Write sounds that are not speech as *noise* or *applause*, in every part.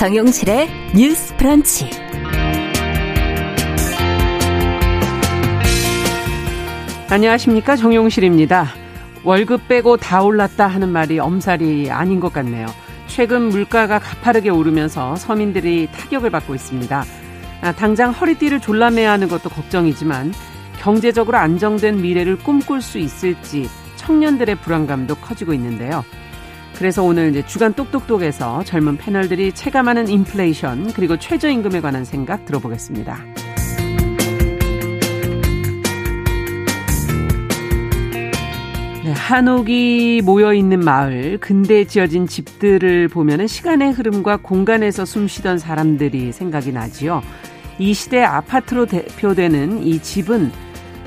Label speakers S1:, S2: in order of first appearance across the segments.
S1: 정용실의 뉴스 프런치.
S2: 안녕하십니까. 정용실입니다. 월급 빼고 다 올랐다 하는 말이 엄살이 아닌 것 같네요. 최근 물가가 가파르게 오르면서 서민들이 타격을 받고 있습니다. 아, 당장 허리띠를 졸라매야 하는 것도 걱정이지만 경제적으로 안정된 미래를 꿈꿀 수 있을지 청년들의 불안감도 커지고 있는데요. 그래서 오늘 이제 주간 똑똑똑에서 젊은 패널들이 체감하는 인플레이션 그리고 최저임금에 관한 생각 들어보겠습니다. 네, 한옥이 모여 있는 마을, 근대에 지어진 집들을 보면은 시간의 흐름과 공간에서 숨쉬던 사람들이 생각이 나지요. 이 시대 아파트로 대표되는 이 집은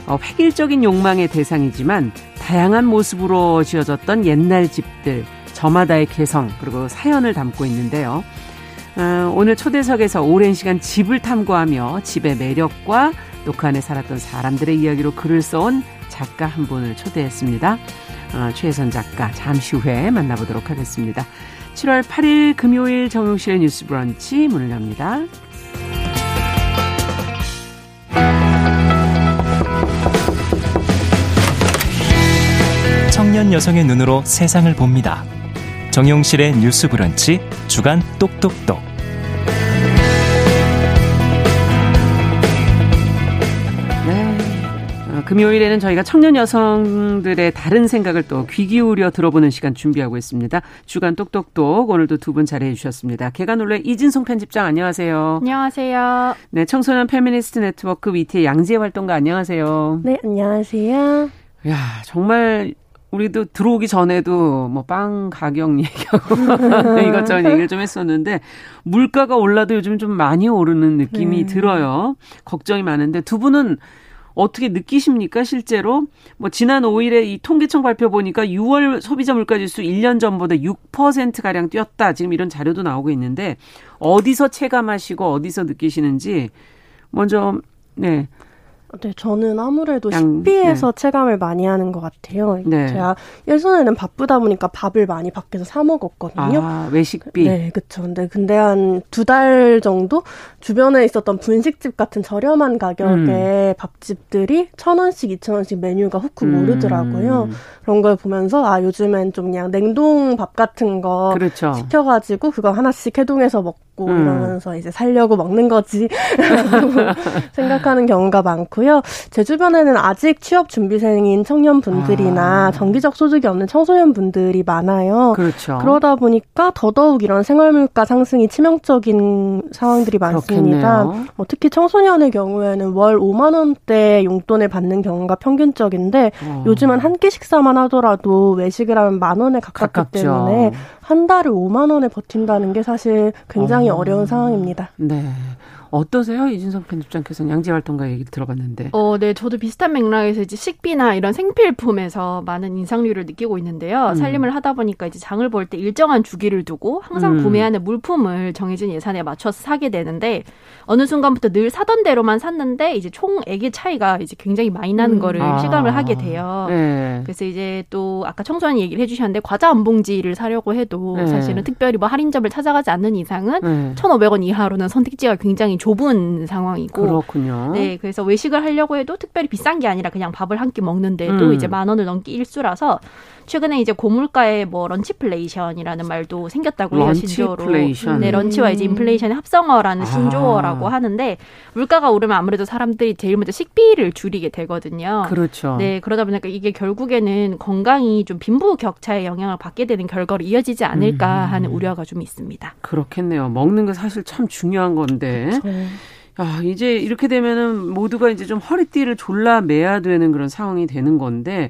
S2: 어, 획일적인 욕망의 대상이지만 다양한 모습으로 지어졌던 옛날 집들, 저마다의 개성 그리고 사연을 담고 있는데요. 어, 오늘 초대석에서 오랜 시간 집을 탐구하며 집의 매력과 또그 안에 살았던 사람들의 이야기로 글을 써온 작가 한 분을 초대했습니다. 어, 최혜선 작가 잠시 후에 만나보도록 하겠습니다. 7월 8일 금요일 정용실의 뉴스 브런치 문을 엽니다.
S3: 청년 여성의 눈으로 세상을 봅니다. 정용실의 뉴스 브런치 주간 똑똑똑.
S2: 네. 어, 금요일에는 저희가 청년 여성들의 다른 생각을 또 귀 기울여 들어보는 시간 준비하고 있습니다. 주간 똑똑똑 오늘도 두 분 자리해 주셨습니다. 계간홀로 이진송 편집장 안녕하세요.
S4: 안녕하세요.
S2: 네, 청소년 페미니스트 네트워크 위티의 양지혜 활동가 안녕하세요.
S4: 네, 안녕하세요.
S2: 야, 정말 우리도 들어오기 전에도 뭐 빵 가격 얘기하고 *laughs* 이것저것 얘기를 좀 했었는데 물가가 올라도 요즘 좀 많이 오르는 느낌이 네. 들어요. 걱정이 많은데 두 분은 어떻게 느끼십니까, 실제로? 뭐, 지난 5일에 이 통계청 발표 보니까 6월 소비자 물가 지수 1년 전보다 6%가량 뛰었다. 지금 이런 자료도 나오고 있는데, 어디서 체감하시고 어디서 느끼시는지, 먼저, 네.
S4: 네, 저는 아무래도 양, 식비에서 네. 체감을 많이 하는 것 같아요. 네. 제가 예전에는 바쁘다 보니까 밥을 많이 밖에서 사 먹었거든요.
S2: 아, 외식비.
S4: 네, 그쵸. 근데 근데 한 두 달 정도 주변에 있었던 분식집 같은 저렴한 가격의 음. 밥집들이 천 원씩, 이천 원씩 메뉴가 훅훅 음. 오르더라고요. 그런 걸 보면서 아 요즘엔 좀 그냥 냉동 밥 같은 거 그렇죠. 시켜가지고 그거 하나씩 해동해서 먹고 음. 이러면서 이제 살려고 먹는 거지 *laughs* 생각하는 경우가 많고요. 제 주변에는 아직 취업 준비생인 청년분들이나 아. 정기적 소득이 없는 청소년분들이 많아요. 그렇죠. 그러다 보니까 더더욱 이런 생활물가 상승이 치명적인 상황들이 많습니다. 뭐 특히 청소년의 경우에는 월 5만 원대 용돈을 받는 경우가 평균적인데 어. 요즘은 한 끼 식사만 원 하더라도 외식을 하면 만 원에 가깝기 가깝죠. 때문에 한 달을 5만 원에 버틴다는 게 사실 굉장히 어. 어려운 상황입니다.
S2: 네. 어떠세요? 이진석 편집장께서는 양재 활동가 얘기 들어봤는데.
S5: 어, 네. 저도 비슷한 맥락에서 이제 식비나 이런 생필품에서 많은 인상률을 느끼고 있는데요. 음. 살림을 하다 보니까 이제 장을 볼 때 일정한 주기를 두고 항상 음. 구매하는 물품을 정해진 예산에 맞춰서 사게 되는데 어느 순간부터 늘 사던 대로만 샀는데 이제 총액의 차이가 이제 굉장히 많이 나는 음. 거를 아. 실감을 하게 돼요. 네. 그래서 이제 또 아까 청소년 얘기를 해주셨는데 과자 한 봉지를 사려고 해도 네. 사실은 특별히 뭐 할인점을 찾아가지 않는 이상은 네. 1,500원 이하로는 선택지가 굉장히 좁은 상황이고
S2: 그렇군요.
S5: 네, 그래서 외식을 하려고 해도 특별히 비싼 게 아니라 그냥 밥을 한 끼 먹는데도 음. 이제 만 원을 넘기 일쑤라서 최근에 이제 고물가의 뭐 런치플레이션이라는 말도 생겼다고 해요. 신조어로. 네, lunch와 이제 인플레이션의 합성어라는 아. 신조어라고 하는데 물가가 오르면 아무래도 사람들이 제일 먼저 식비를 줄이게 되거든요.
S2: 그렇죠.
S5: 네, 그러다 보니까 이게 결국에는 건강이 좀 빈부 격차의 영향을 받게 되는 결과로 이어지지 않을까 음. 하는 우려가 좀 있습니다.
S2: 그렇겠네요. 먹는 거 사실 참 중요한 건데. 그렇죠. 아, 이제 이렇게 되면은 모두가 이제 좀 허리띠를 졸라 매야 되는 그런 상황이 되는 건데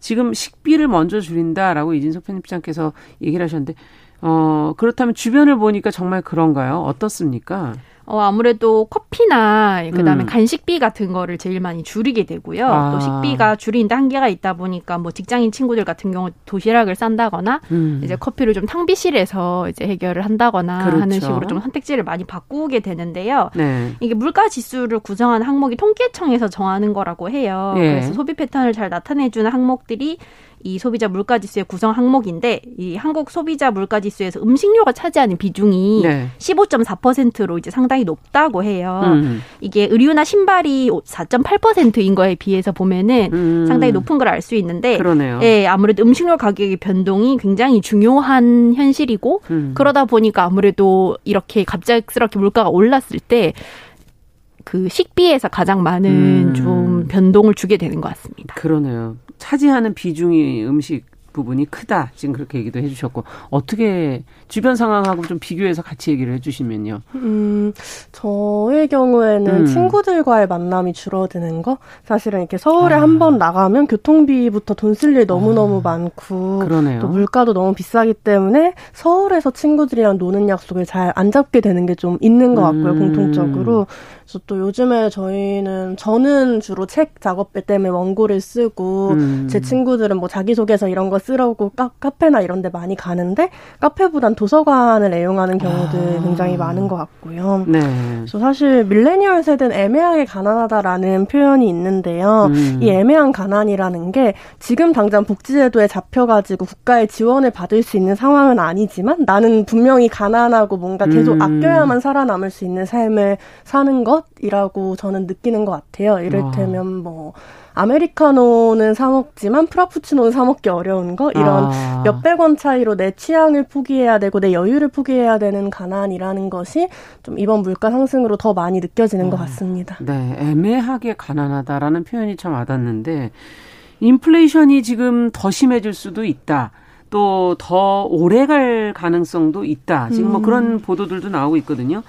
S2: 지금 식비를 먼저 줄인다라고 이진석 편집장께서 얘기를 하셨는데 어, 그렇다면 주변을 보니까 정말 그런가요? 어떻습니까?
S5: 어, 아무래도 커피나 그다음에 음. 간식비 같은 거를 제일 많이 줄이게 되고요. 아. 또 식비가 줄이는데 한계가 있다 보니까 뭐 직장인 친구들 같은 경우 도시락을 싼다거나 음. 이제 커피를 좀 탕비실에서 이제 해결을 한다거나 그렇죠. 하는 식으로 좀 선택지를 많이 바꾸게 되는데요. 네. 이게 물가 지수를 구성하는 항목이 통계청에서 정하는 거라고 해요. 네. 그래서 소비 패턴을 잘 나타내주는 항목들이 이 소비자 물가 지수의 구성 항목인데 이 한국 소비자 물가 지수에서 음식료가 차지하는 비중이 네. 15.4%로 이제 상당히 높다고 해요. 음. 이게 의류나 신발이 4.8%인 거에 비해서 보면은 음. 상당히 높은 걸 알 수 있는데
S2: 그러네요.
S5: 예, 아무래도 음식료 가격의 변동이 굉장히 중요한 현실이고 음. 그러다 보니까 아무래도 이렇게 갑작스럽게 물가가 올랐을 때 그 식비에서 가장 많은 음. 좀 변동을 주게 되는 것 같습니다.
S2: 그러네요. 차지하는 비중이 음식 부분이 크다. 지금 그렇게 얘기도 해주셨고 어떻게 주변 상황하고 좀 비교해서 같이 얘기를 해주시면요.
S4: 음, 저의 경우에는 음. 친구들과의 만남이 줄어드는 거. 사실은 이렇게 서울에 아. 한번 나가면 교통비부터 돈 쓸 일 너무 너무 아. 많고
S2: 그러네요.
S4: 또 물가도 너무 비싸기 때문에 서울에서 친구들이랑 노는 약속을 잘 안 잡게 되는 게 좀 있는 것 같고요. 음. 공통적으로. 그래서 또 요즘에 저희는 저는 주로 책 작업 때문에 원고를 쓰고 음. 제 친구들은 뭐 자기소개서 이런 거 쓰라고 카, 카페나 이런 데 많이 가는데 카페보단 도서관을 애용하는 경우도 아. 굉장히 많은 것 같고요.
S2: 네.
S4: 그래서 사실 밀레니얼 세대는 애매하게 가난하다라는 표현이 있는데요. 음. 이 애매한 가난이라는 게 지금 당장 복지제도에 잡혀가지고 국가의 지원을 받을 수 있는 상황은 아니지만 나는 분명히 가난하고 뭔가 계속 음. 아껴야만 살아남을 수 있는 삶을 사는 것 것이라고 저는 느끼는 것 같아요. 이를테면 아. 뭐 아메리카노는 사 먹지만 프라푸치노는 사 먹기 어려운 거 이런 아. 몇백 원 차이로 내 취향을 포기해야 되고 내 여유를 포기해야 되는 가난이라는 것이 좀 이번 물가 상승으로 더 많이 느껴지는 아. 것 같습니다.
S2: 네, 애매하게 가난하다라는 표현이 참 와닿는데 인플레이션이 지금 더 심해질 수도 있다. 또 더 오래 갈 가능성도 있다. 지금 뭐 음. 그런 보도들도 나오고 있거든요.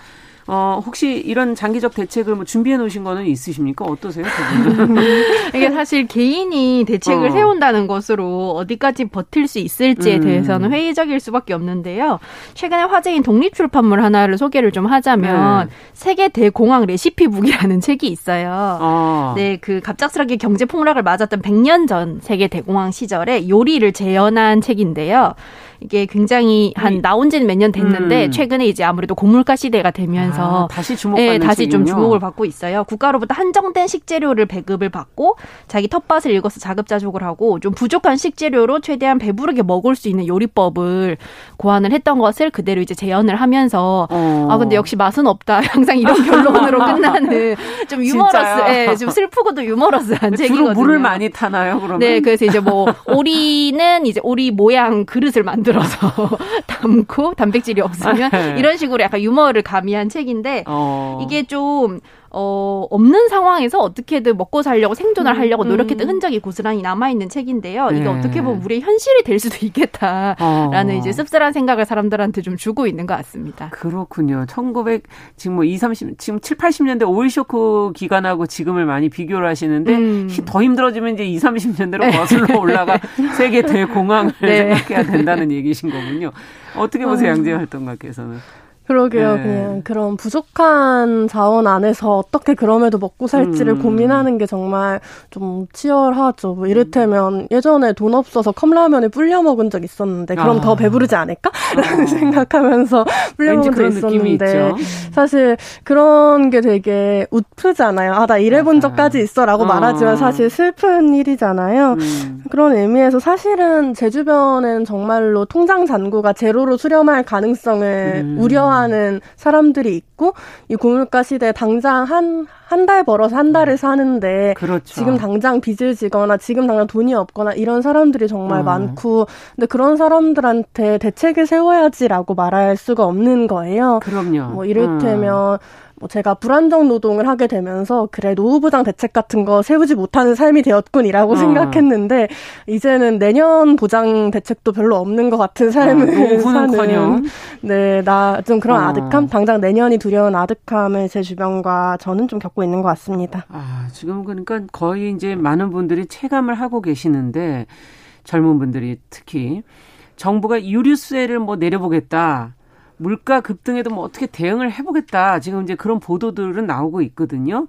S2: 어, 혹시 이런 장기적 대책을 뭐 준비해 놓으신 거는 있으십니까? 어떠세요? *laughs*
S5: 이게 사실 개인이 대책을 어. 세운다는 것으로 어디까지 버틸 수 있을지에 음. 대해서는 회의적일 수밖에 없는데요. 최근에 화제인 독립 출판물 하나를 소개를 좀 하자면 네. 세계 대공황 레시피북이라는 *laughs* 책이 있어요. 어. 네, 그 갑작스럽게 경제 폭락을 맞았던 100년 전 세계 대공황 시절에 요리를 재현한 책인데요. 이게 굉장히 한 나온 지는 몇 년 됐는데 음. 최근에 이제 아무래도 고물가 시대가 되면서
S2: 아, 다시 주목 네,
S5: 다시 좀 주목을 받고 있어요. 국가로부터 한정된 식재료를 배급을 받고 자기 텃밭을 읽어서 자급자족을 하고 좀 부족한 식재료로 최대한 배부르게 먹을 수 있는 요리법을 고안을 했던 것을 그대로 이제 재현을 하면서 어. 아 근데 역시 맛은 없다. *laughs* 항상 이런 결론으로 *laughs* 끝나는 좀 유머러스, 예, 좀 슬프고도 유머러스한 책이거든요.
S2: 물을 많이 타나요? 그러면?
S5: 네, 그래서 이제 뭐 오리는 이제 오리 모양 그릇을 만들 들어서 *laughs* 담고 단백질이 없으면 네. 이런 식으로 약간 유머를 가미한 책인데 어. 이게 좀 어, 없는 상황에서 어떻게든 먹고 살려고 생존을 하려고 음, 노력했던 음. 흔적이 고스란히 남아있는 책인데요. 이게 네. 어떻게 보면 우리의 현실이 될 수도 있겠다라는 어. 이제 씁쓸한 생각을 사람들한테 좀 주고 있는 것 같습니다.
S2: 그렇군요. 1900, 지금 뭐 2, 30, 지금 7, 80년대 오일 쇼크 기간하고 지금을 많이 비교를 하시는데 음. 더 힘들어지면 이제 2, 30년대로 거슬러 *laughs* 올라가 세계 대공황을 네. 생각해야 된다는 얘기신 거군요. 어떻게 보세요, 어. 양재 활동가께서는?
S4: 그러게요. 네. 그냥 그런 부족한 자원 안에서 어떻게 그럼에도 먹고 살지를 음. 고민하는 게 정말 좀 치열하죠. 뭐 이를테면 예전에 돈 없어서 컵라면을 불려 먹은 적 있었는데 그럼 아. 더 배부르지 않을까? 라는 아. 생각하면서 불려 먹은 적 있었는데 사실 그런 게 되게 웃프잖아요. 아, 나 일해본 적까지 있어 라고 어. 말하지만 사실 슬픈 일이잖아요. 음. 그런 의미에서 사실은 제 주변에는 정말로 통장 잔고가 제로로 수렴할 가능성을 음. 우려 하는 하는 사람들이 있고 이 고물가 시대에 당장 한 한 달 벌어서 한 달을 사는데
S2: 그렇죠.
S4: 지금 당장 빚을 지거나 지금 당장 돈이 없거나 이런 사람들이 정말 어. 많고 근데 그런 사람들한테 대책을 세워야지라고 말할 수가 없는 거예요.
S2: 그럼요.
S4: 뭐 이를테면 어. 뭐 제가 불안정 노동을 하게 되면서 그래 노후부장 대책 같은 거 세우지 못하는 삶이 되었군이라고 어. 생각했는데 이제는 내년 보장 대책도 별로 없는 것 같은 삶을 어, 사는 네나 좀 그런 어. 아득함 당장 내년이 두려운 아득함을 제 주변과 저는 좀 겪고 있는 것 같습니다.
S2: 아 지금 그러니까 거의 이제 많은 분들이 체감을 하고 계시는데 젊은 분들이 특히 정부가 유류세를 뭐 내려보겠다. 물가 급등에도 뭐 어떻게 대응을 해보겠다. 지금 이제 그런 보도들은 나오고 있거든요.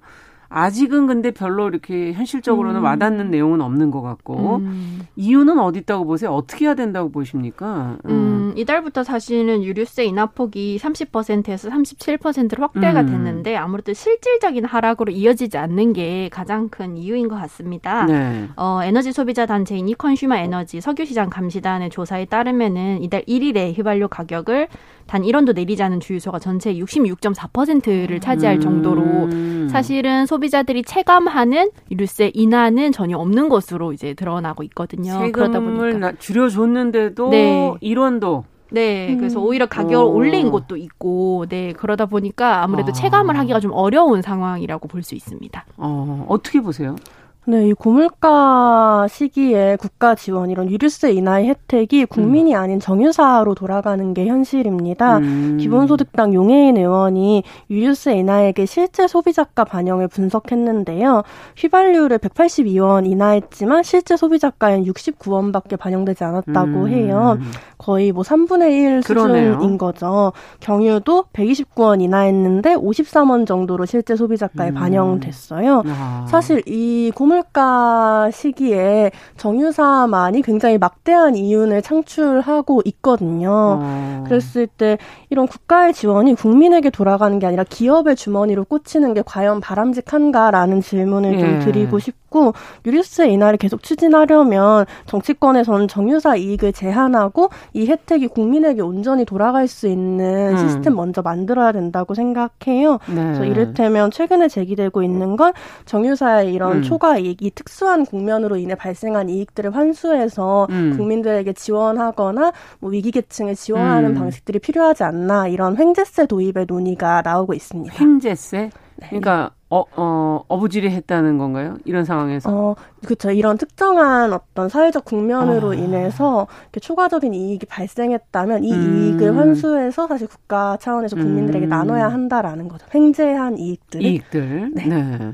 S2: 아직은 근데 별로 이렇게 현실적으로는 음. 와닿는 내용은 없는 것 같고 음. 이유는 어디 있다고 보세요? 어떻게 해야 된다고 보십니까?
S5: 음. 음 음, 이달부터 사실은 유류세 인하폭이 30%에서 37%로 확대가 음. 됐는데 아무래도 실질적인 하락으로 이어지지 않는 게 가장 큰 이유인 것 같습니다. 네. 어, 에너지 소비자 단체인 이컨슈머 에너지 석유시장 감시단의 조사에 따르면은 이달 1일에 휘발유 가격을 단 1원도 내리지 않은 주유소가 전체 66.4%를 차지할 정도로 음. 사실은 소비자들이 체감하는 유류세 인하는 전혀 없는 것으로 이제 드러나고 있거든요.
S2: 그러다 보니까 줄여줬는데도 네. 1원도
S5: 네, 그래서 음. 오히려 가격을 오. 올린 곳도 있고, 네, 그러다 보니까 아무래도 아. 체감을 하기가 좀 어려운 상황이라고 볼 수 있습니다.
S2: 어, 어떻게 보세요?
S4: 네, 이 고물가 시기에 국가 지원 이런 유류세 인하의 혜택이 국민이 음. 아닌 정유사로 돌아가는 게 현실입니다. 음. 기본소득당 용해인 의원이 유류세 인하액의 실제 소비자가 반영을 분석했는데요. 휘발유를 182원 인하했지만 실제 소비자가엔 69원밖에 반영되지 않았다고 음. 해요. 거의 뭐 3분의 1 수준인 그러네요. 거죠. 경유도 129원 인하했는데 53원 정도로 실제 소비자가에 음. 반영됐어요. 아. 사실 이 고물 가 시기에 정유사만이 굉장히 막대한 이윤을 창출하고 있거든요. 아. 그랬을 때 이런 국가의 지원이 국민에게 돌아가는 게 아니라 기업의 주머니로 꽂히는 게 과연 바람직한가라는 질문을 예. 좀 드리고 싶고 유류세 인하를 계속 추진하려면 정치권에서는 정유사 이익을 제한하고 이 혜택이 국민에게 온전히 돌아갈 수 있는 음. 시스템 먼저 만들어야 된다고 생각해요. 네. 그래서 이를테면 최근에 제기되고 있는 건 정유사의 이런 음. 초과 이익, 이 특수한 국면으로 인해 발생한 이익들을 환수해서 음. 국민들에게 지원하거나 뭐 위기계층을 지원하는 음. 방식들이 필요하지 않나 이런 횡재세 도입의 논의가 나오고 있습니다.
S2: 횡재세? 네. 그러니까 어, 어, 어부지리 했다는 건가요? 이런 상황에서? 어,
S4: 그렇죠. 이런 특정한 어떤 사회적 국면으로 아. 인해서 이렇게 초과적인 이익이 발생했다면 이 음. 이익을 환수해서 사실 국가 차원에서 국민들에게 음. 나눠야 한다라는 거죠. 횡재한 이익들.
S2: 이익들. 네. 네.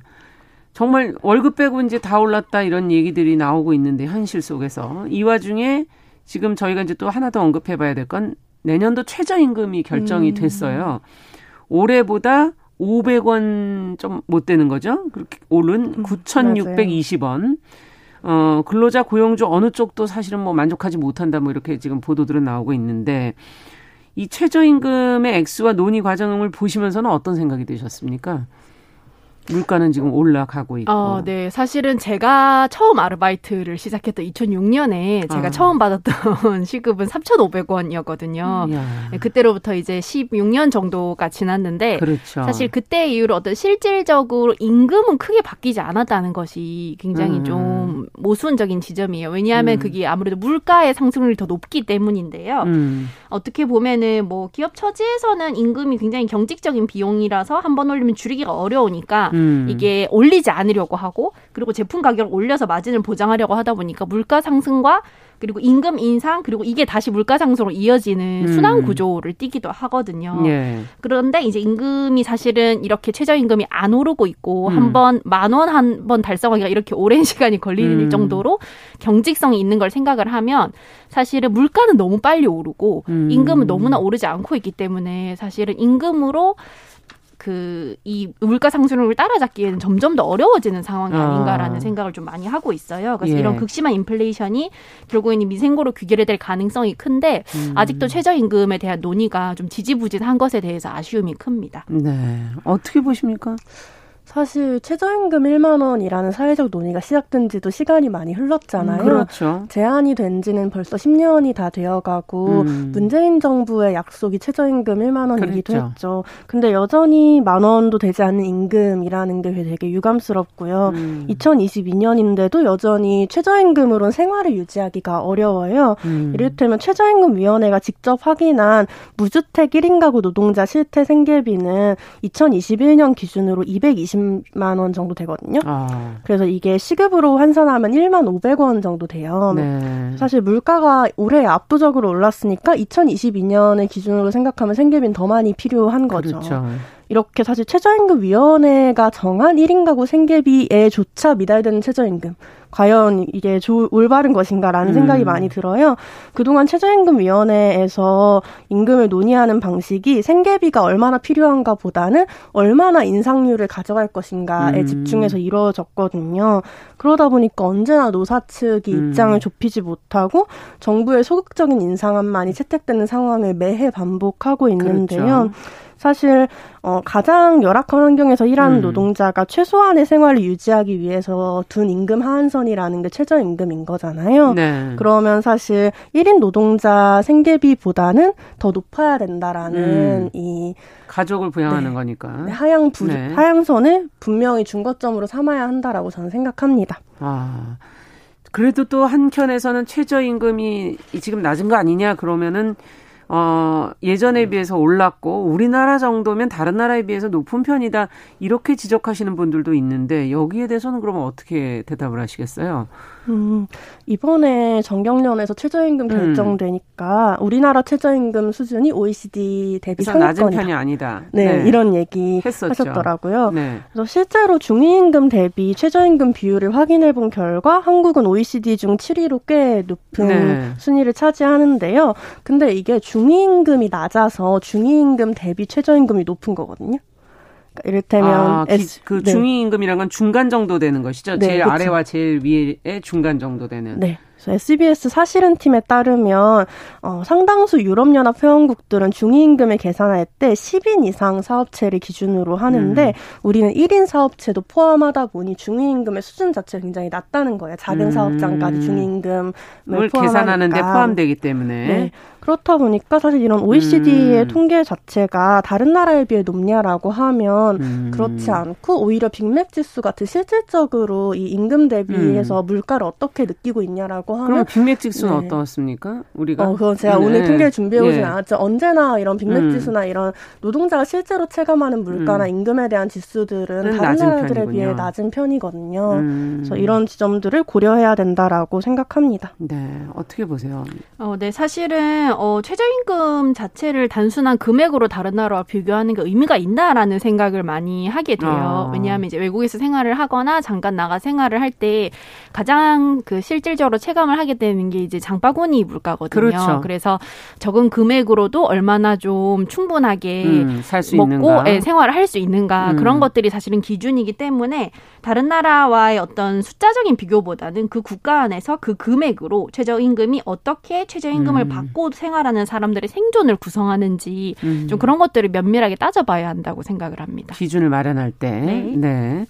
S2: 정말 월급 빼고 이제 다 올랐다 이런 얘기들이 나오고 있는데 현실 속에서 이 와중에 지금 저희가 이제 또 하나 더 언급해 봐야 될 건 내년도 최저임금이 결정이 음. 됐어요. 올해보다 500원 좀 못 되는 거죠. 그렇게 오른 9,620원. 음, 어, 근로자 고용주 어느 쪽도 사실은 뭐 만족하지 못한다 뭐 이렇게 지금 보도들은 나오고 있는데 이 최저임금의 액수와 논의 과정을 보시면서는 어떤 생각이 드셨습니까? 물가는 지금 올라가고 있고. 어,
S5: 네. 사실은 제가 처음 아르바이트를 시작했던 2006년에 제가 아. 처음 받았던 *laughs* 시급은 3,500원이었거든요. 네, 그때로부터 이제 16년 정도가 지났는데 그렇죠. 사실 그때 이후로 어떤 실질적으로 임금은 크게 바뀌지 않았다는 것이 굉장히 음. 좀 모순적인 지점이에요. 왜냐하면 음. 그게 아무래도 물가의 상승률이 더 높기 때문인데요. 음. 어떻게 보면은 뭐 기업 처지에서는 임금이 굉장히 경직적인 비용이라서 한 번 올리면 줄이기가 어려우니까 음. 이게 올리지 않으려고 하고 그리고 제품 가격을 올려서 마진을 보장하려고 하다 보니까 물가 상승과 그리고 임금 인상 그리고 이게 다시 물가 상승으로 이어지는 음. 순환 구조를 띠기도 하거든요. 예. 그런데 이제 임금이 사실은 이렇게 최저 임금이 안 오르고 있고 음. 한번 만 원 한 번 달성하기가 이렇게 오랜 *laughs* 시간이 걸리는 음. 정도로 경직성이 있는 걸 생각을 하면 사실은 물가는 너무 빨리 오르고 음. 임금은 너무나 오르지 않고 있기 때문에 사실은 임금으로 그 이 물가 상승률을 따라잡기에는 점점 더 어려워지는 상황이 아. 아닌가라는 아. 생각을 좀 많이 하고 있어요. 그래서 예. 이런 극심한 인플레이션이 결국에는 미생고로 귀결이 될 가능성이 큰데 음. 아직도 최저임금에 대한 논의가 좀 지지부진한 것에 대해서 아쉬움이 큽니다.
S2: 네. 어떻게 보십니까?
S4: 사실 최저임금 1만 원이라는 사회적 논의가 시작된 지도 시간이 많이 흘렀잖아요.
S2: 음, 그렇죠.
S4: 제한이 된 지는 벌써 10년이 다 되어가고 음. 문재인 정부의 약속이 최저임금 1만 원이기도 그렇죠. 했죠. 근데 여전히 만 원도 되지 않는 임금이라는 게 되게 유감스럽고요. 음. 2022년인데도 여전히 최저임금으로는 생활을 유지하기가 어려워요. 음. 이를테면 최저임금위원회가 직접 확인한 무주택 1인 가구 노동자 실태 생계비는 2021년 기준으로 220 20만 원 정도 되거든요. 아. 그래서 이게 시급으로 환산하면 1만 500원 정도 돼요. 네. 사실 물가가 올해 압도적으로 올랐으니까 2022년을 기준으로 생각하면 생계비는 더 많이 필요한 거죠. 그렇죠. 이렇게 사실 최저임금위원회가 정한 1인 가구 생계비에 조차 미달되는 최저임금. 과연 이게 조, 올바른 것인가라는 음. 생각이 많이 들어요. 그동안 최저임금위원회에서 임금을 논의하는 방식이 생계비가 얼마나 필요한가 보다는 얼마나 인상률을 가져갈 것인가에 음. 집중해서 이루어졌거든요. 그러다 보니까 언제나 노사 측이 음. 입장을 좁히지 못하고 정부의 소극적인 인상안만이 채택되는 상황을 매해 반복하고 있는데요. 그렇죠. 사실 어, 가장 열악한 환경에서 일하는 음. 노동자가 최소한의 생활을 유지하기 위해서 둔 임금 하한선이라는 게 최저임금인 거잖아요. 네. 그러면 사실 1인 노동자 생계비보다는 더 높아야 된다라는 음. 이
S2: 가족을 부양하는 네. 거니까
S4: 네, 하향 부, 네. 하향선을 분명히 중거점으로 삼아야 한다라고 저는 생각합니다. 아.
S2: 그래도 또 한켠에서는 최저임금이 지금 낮은 거 아니냐 그러면은 어, 예전에 음. 비해서 올랐고 우리나라 정도면 다른 나라에 비해서 높은 편이다 이렇게 지적하시는 분들도 있는데 여기에 대해서는 그러면 어떻게 대답을 하시겠어요?
S4: 음, 이번에 정경련에서 최저임금 음. 결정되니까 음. 우리나라 최저임금 수준이 OECD 대비 상위권이다.
S2: 낮은 편이 아니다.
S4: 네, 네. 이런 얘기 했었죠. 하셨더라고요. 네. 그래서 실제로 중위임금 대비 최저임금 비율을 확인해 본 결과 한국은 OECD 중 7위로 꽤 높은 네. 순위를 차지하는데요. 근데 이게 중위임금이 낮아서 중위임금 대비 최저임금이 높은 거거든요.
S2: 이를테면 아, S, 그 네. 중위 임금이란 건 중간 정도 되는 것이죠. 네, 제일 그쵸. 아래와 제일 위에 중간 정도 되는.
S4: 네. SBS 사실은 팀에 따르면 어, 상당수 유럽연합 회원국들은 중위임금을 계산할 때 10인 이상 사업체를 기준으로 하는데 음. 우리는 1인 사업체도 포함하다 보니 중위임금의 수준 자체가 굉장히 낮다는 거예요. 작은 음. 사업장까지 중위임금을
S2: 계산하는데 포함되기 때문에. 네.
S4: 그렇다 보니까 사실 이런 OECD의 음. 통계 자체가 다른 나라에 비해 높냐라고 하면 음. 그렇지 않고 오히려 빅맥 지수 같은 실질적으로 이 임금 대비해서 음. 물가를 어떻게 느끼고 있냐라고 하면
S2: 그럼 빅맥 지수는 네. 어떻습니까? 우리가
S4: 어, 그건 제가 네. 오늘 통계를 준비해 오진 네. 않았죠. 언제나 이런 빅맥 음. 지수나 이런 노동자가 실제로 체감하는 물가나 음. 임금에 대한 지수들은 다른 나라들에 편이군요. 비해 낮은 편이거든요. 음. 그래서 이런 지점들을 고려해야 된다라고 생각합니다.
S2: 네, 어떻게 보세요?
S5: 어, 네, 사실은 어, 최저임금 자체를 단순한 금액으로 다른 나라와 비교하는 게 의미가 있나라는 생각을 많이 하게 돼요. 아. 왜냐하면 이제 외국에서 생활을 하거나 잠깐 나가 생활을 할 때 가장 그 실질적으로 체감을 하게 되는 게 이제 장바구니 물가거든요. 그렇죠. 그래서 적은 금액으로도 얼마나 좀 충분하게 음, 먹고 예, 생활을 할 수 있는가 음. 그런 것들이 사실은 기준이기 때문에 다른 나라와의 어떤 숫자적인 비교보다는 그 국가 안에서 그 금액으로 최저임금이 어떻게 최저임금을 음. 받고 생활하는 사람들의 생존을 구성하는지 음. 좀 그런 것들을 면밀하게 따져봐야 한다고 생각을 합니다.
S2: 기준을 마련할 때. 네. 네.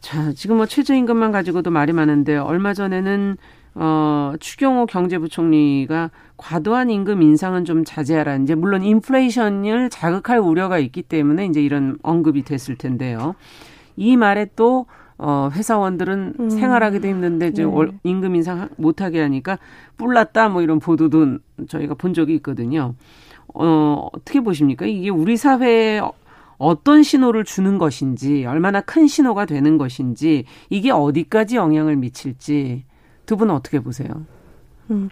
S2: 자, 지금 뭐 최저임금만 가지고도 말이 많은데 얼마 전에는 어, 추경호 경제부총리가 과도한 임금 인상은 좀 자제하라. 이제 물론 인플레이션을 자극할 우려가 있기 때문에 이제 이런 언급이 됐을 텐데요. 이 말에 또 어, 회사원들은 음. 생활하기도 힘든데 이제 네. 임금 인상 못하게 하니까 뿔났다 뭐 이런 보도도 저희가 본 적이 있거든요. 어, 어떻게 보십니까? 이게 우리 사회에 어떤 신호를 주는 것인지, 얼마나 큰 신호가 되는 것인지, 이게 어디까지 영향을 미칠지 두 분은 어떻게 보세요?
S4: 음,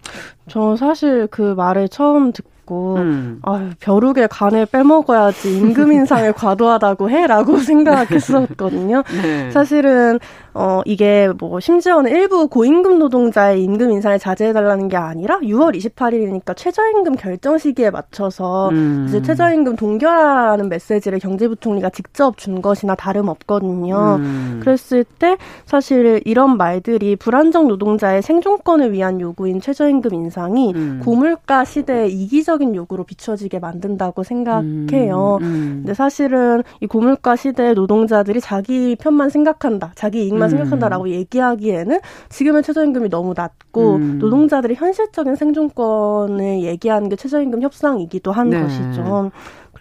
S4: 저 사실 그 말을 처음 듣고 있고 음. 아유 벼룩의 간을 빼먹어야지 임금 인상을 *laughs* 과도하다고 해라고 생각했었거든요. *laughs* 네. 사실은 어 이게 뭐 심지어는 일부 고임금 노동자의 임금 인상을 자제해달라는 게 아니라 6월 28일이니까 최저임금 결정 시기에 맞춰서 음. 사실 최저임금 동결하라는 메시지를 경제부총리가 직접 준 것이나 다름없거든요. 음. 그랬을 때 사실 이런 말들이 불안정 노동자의 생존권을 위한 요구인 최저임금 인상이 음. 고물가 시대의 이기적 인 요구로 비춰지게 만든다고 생각해요. 음. 음. 근데 사실은 이 고물가 시대의 노동자들이 자기 편만 생각한다, 자기 이익만 음. 생각한다라고 얘기하기에는 지금의 최저임금이 너무 낮고 음. 노동자들이 현실적인 생존권을 얘기하는 게 최저임금 협상이기도 한 네. 것이죠.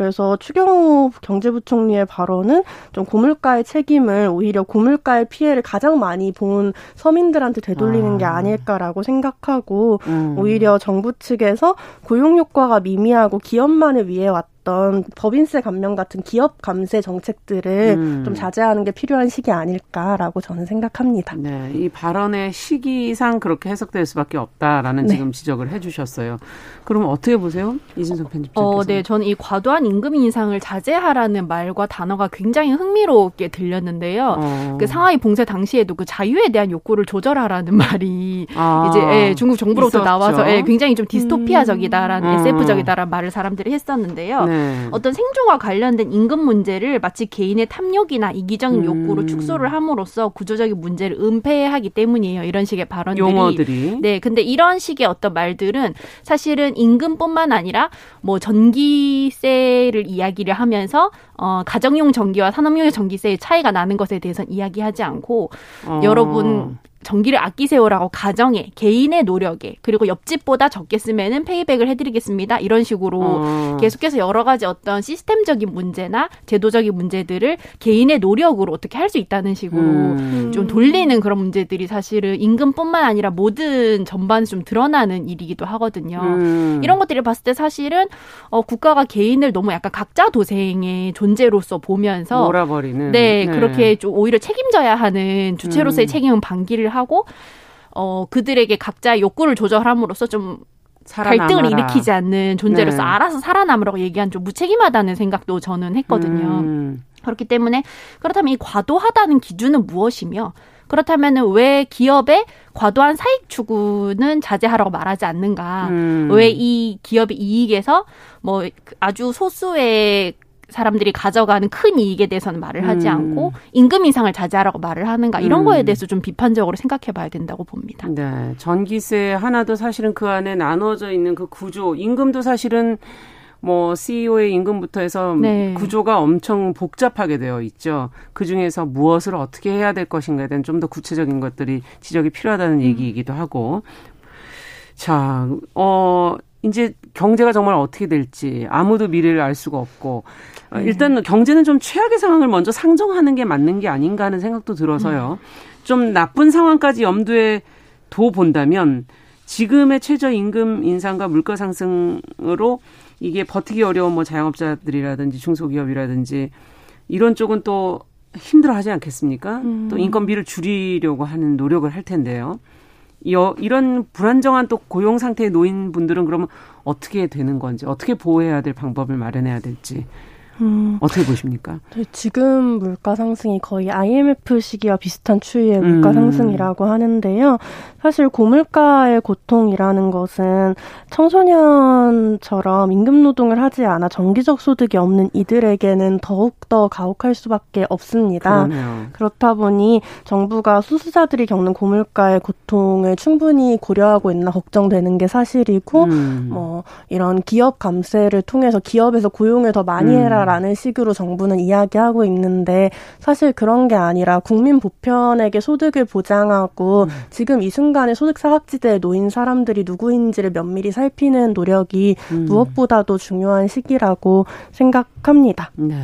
S4: 그래서 추경호 경제부총리의 발언은 좀 고물가의 책임을 오히려 고물가의 피해를 가장 많이 본 서민들한테 되돌리는 아. 게 아닐까라고 생각하고 음. 오히려 정부 측에서 고용 효과가 미미하고 기업만을 위해 왔 어떤 법인세 감면 같은 기업 감세 정책들을 음. 좀 자제하는 게 필요한 시기 아닐까라고 저는 생각합니다.
S2: 네, 이 발언의 시기상 그렇게 해석될 수밖에 없다라는 네. 지금 지적을 해주셨어요. 그럼 어떻게 보세요, 이진성 편집장께서?
S5: 어, 네, 저는 이 과도한 임금 인상을 자제하라는 말과 단어가 굉장히 흥미롭게 들렸는데요. 어. 그 상하이 봉쇄 당시에도 그 자유에 대한 욕구를 조절하라는 말이 아. 이제 예, 중국 정부로부터 있었죠. 나와서 예, 굉장히 좀 디스토피아적이다라는 음. SF적이다라는 말을 사람들이 했었는데요. 네. 어떤 생존과 관련된 임금 문제를 마치 개인의 탐욕이나 이기적인 음. 욕구로 축소를 함으로써 구조적인 문제를 은폐하기 때문이에요. 이런 식의 발언들이.
S2: 용어들이.
S5: 네, 근데 이런 식의 어떤 말들은 사실은 임금뿐만 아니라 뭐 전기세를 이야기를 하면서 어 가정용 전기와 산업용 전기세의 차이가 나는 것에 대해서는 이야기하지 않고 어. 여러분 전기를 아끼세요라고 가정에 개인의 노력에 그리고 옆집보다 적게 쓰면은 페이백을 해드리겠습니다 이런 식으로 어. 계속해서 여러 가지 어떤 시스템적인 문제나 제도적인 문제들을 개인의 노력으로 어떻게 할 수 있다는 식으로 음. 좀 돌리는 그런 문제들이 사실은 임금뿐만 아니라 모든 전반에 좀 드러나는 일이기도 하거든요. 음. 이런 것들을 봤을 때 사실은 어, 국가가 개인을 너무 약간 각자 도생의 존재로서 보면서
S2: 몰아버리는
S5: 네, 네. 그렇게 좀 오히려 책임져야 하는 주체로서의 음. 책임은 방기를 하고 어 그들에게 각자의 욕구를 조절함으로써 좀 살아남아라. 갈등을 일으키지 않는 존재로서 네. 알아서 살아남으라고 얘기한 좀 무책임하다는 생각도 저는 했거든요. 음. 그렇기 때문에 그렇다면 이 과도하다는 기준은 무엇이며 그렇다면 왜 기업의 과도한 사익 추구는 자제하라고 말하지 않는가? 음. 왜이 기업의 이익에서 뭐 아주 소수의 사람들이 가져가는 큰 이익에 대해서는 말을 하지 음. 않고 임금 인상을 자제하라고 말을 하는가 이런 음. 거에 대해서 좀 비판적으로 생각해 봐야 된다고 봅니다.
S2: 네. 전기세 하나도 사실은 그 안에 나눠져 있는 그 구조, 임금도 사실은 뭐 CEO의 임금부터 해서 네. 구조가 엄청 복잡하게 되어 있죠. 그 중에서 무엇을 어떻게 해야 될 것인가에 대한 좀 더 구체적인 것들이 지적이 필요하다는 음. 얘기이기도 하고. 자, 어, 이제 경제가 정말 어떻게 될지 아무도 미래를 알 수가 없고 어, 네. 일단 경제는 좀 최악의 상황을 먼저 상정하는 게 맞는 게 아닌가 하는 생각도 들어서요. 음. 좀 나쁜 상황까지 염두에 둬 본다면 지금의 최저 임금 인상과 물가 상승으로 이게 버티기 어려운 뭐 자영업자들이라든지 중소기업이라든지 이런 쪽은 또 힘들어 하지 않겠습니까? 음. 또 인건비를 줄이려고 하는 노력을 할 텐데요. 여, 이런 불안정한 또 고용 상태에 놓인 분들은 그러면 어떻게 되는 건지, 어떻게 보호해야 될 방법을 마련해야 될지. 음, 어떻게 보십니까?
S4: 네, 지금 물가 상승이 거의 IMF 시기와 비슷한 추이의 물가 음. 상승이라고 하는데요. 사실 고물가의 고통이라는 것은 청소년처럼 임금 노동을 하지 않아 정기적 소득이 없는 이들에게는 더욱더 가혹할 수밖에 없습니다. 그러네요. 그렇다 보니 정부가 수수자들이 겪는 고물가의 고통을 충분히 고려하고 있나 걱정되는 게 사실이고 음. 뭐 이런 기업 감세를 통해서 기업에서 고용을 더 많이 해라 라는 음. 식으로 정부는 이야기하고 있는데 사실 그런 게 아니라 국민 보편에게 소득을 보장하고 음. 지금 이 순간 순간에 소득 사각지대에 놓인 사람들이 누구인지를 면밀히 살피는 노력이 음. 무엇보다도 중요한 시기라고 생각합니다.
S2: 네.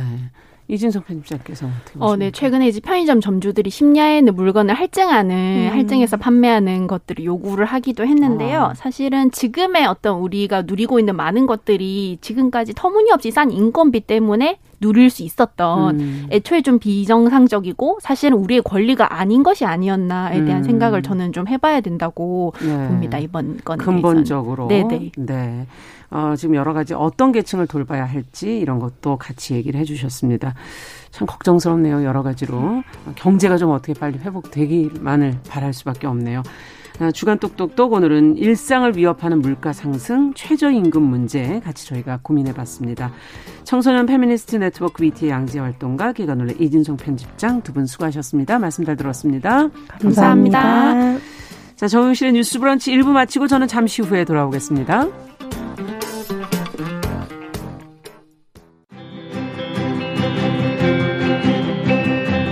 S2: 이진석 편집자께서 어떻게?
S5: 어, 네. 최근에 이제 편의점 점주들이 심야에 물건을 할증하는 음. 할증해서 판매하는 것들을 요구를 하기도 했는데요. 아. 사실은 지금의 어떤 우리가 누리고 있는 많은 것들이 지금까지 터무니없이 싼 인건비 때문에 누릴 수 있었던 음. 애초에 좀 비정상적이고 사실은 우리의 권리가 아닌 것이 아니었나에 대한 음. 생각을 저는 좀 해봐야 된다고 네. 봅니다 이번 건에
S2: 근본적으로 네네 네. 어, 지금 여러 가지 어떤 계층을 돌봐야 할지 이런 것도 같이 얘기를 해주셨습니다. 참 걱정스럽네요 여러 가지로 경제가 좀 어떻게 빨리 회복되기만을 바랄 수밖에 없네요. 아, 주간 똑똑똑 오늘은 일상을 위협하는 물가 상승, 최저임금 문제 같이 저희가 고민해 봤습니다. 청소년 페미니스트 네트워크 위티의 양지혜 활동가 계간홀로 이진송 편집장 두 분 수고하셨습니다. 말씀 잘 들었습니다.
S4: 감사합니다. 감사합니다.
S2: 자, 정용실의 뉴스 브런치 1부 마치고 저는 잠시 후에 돌아오겠습니다.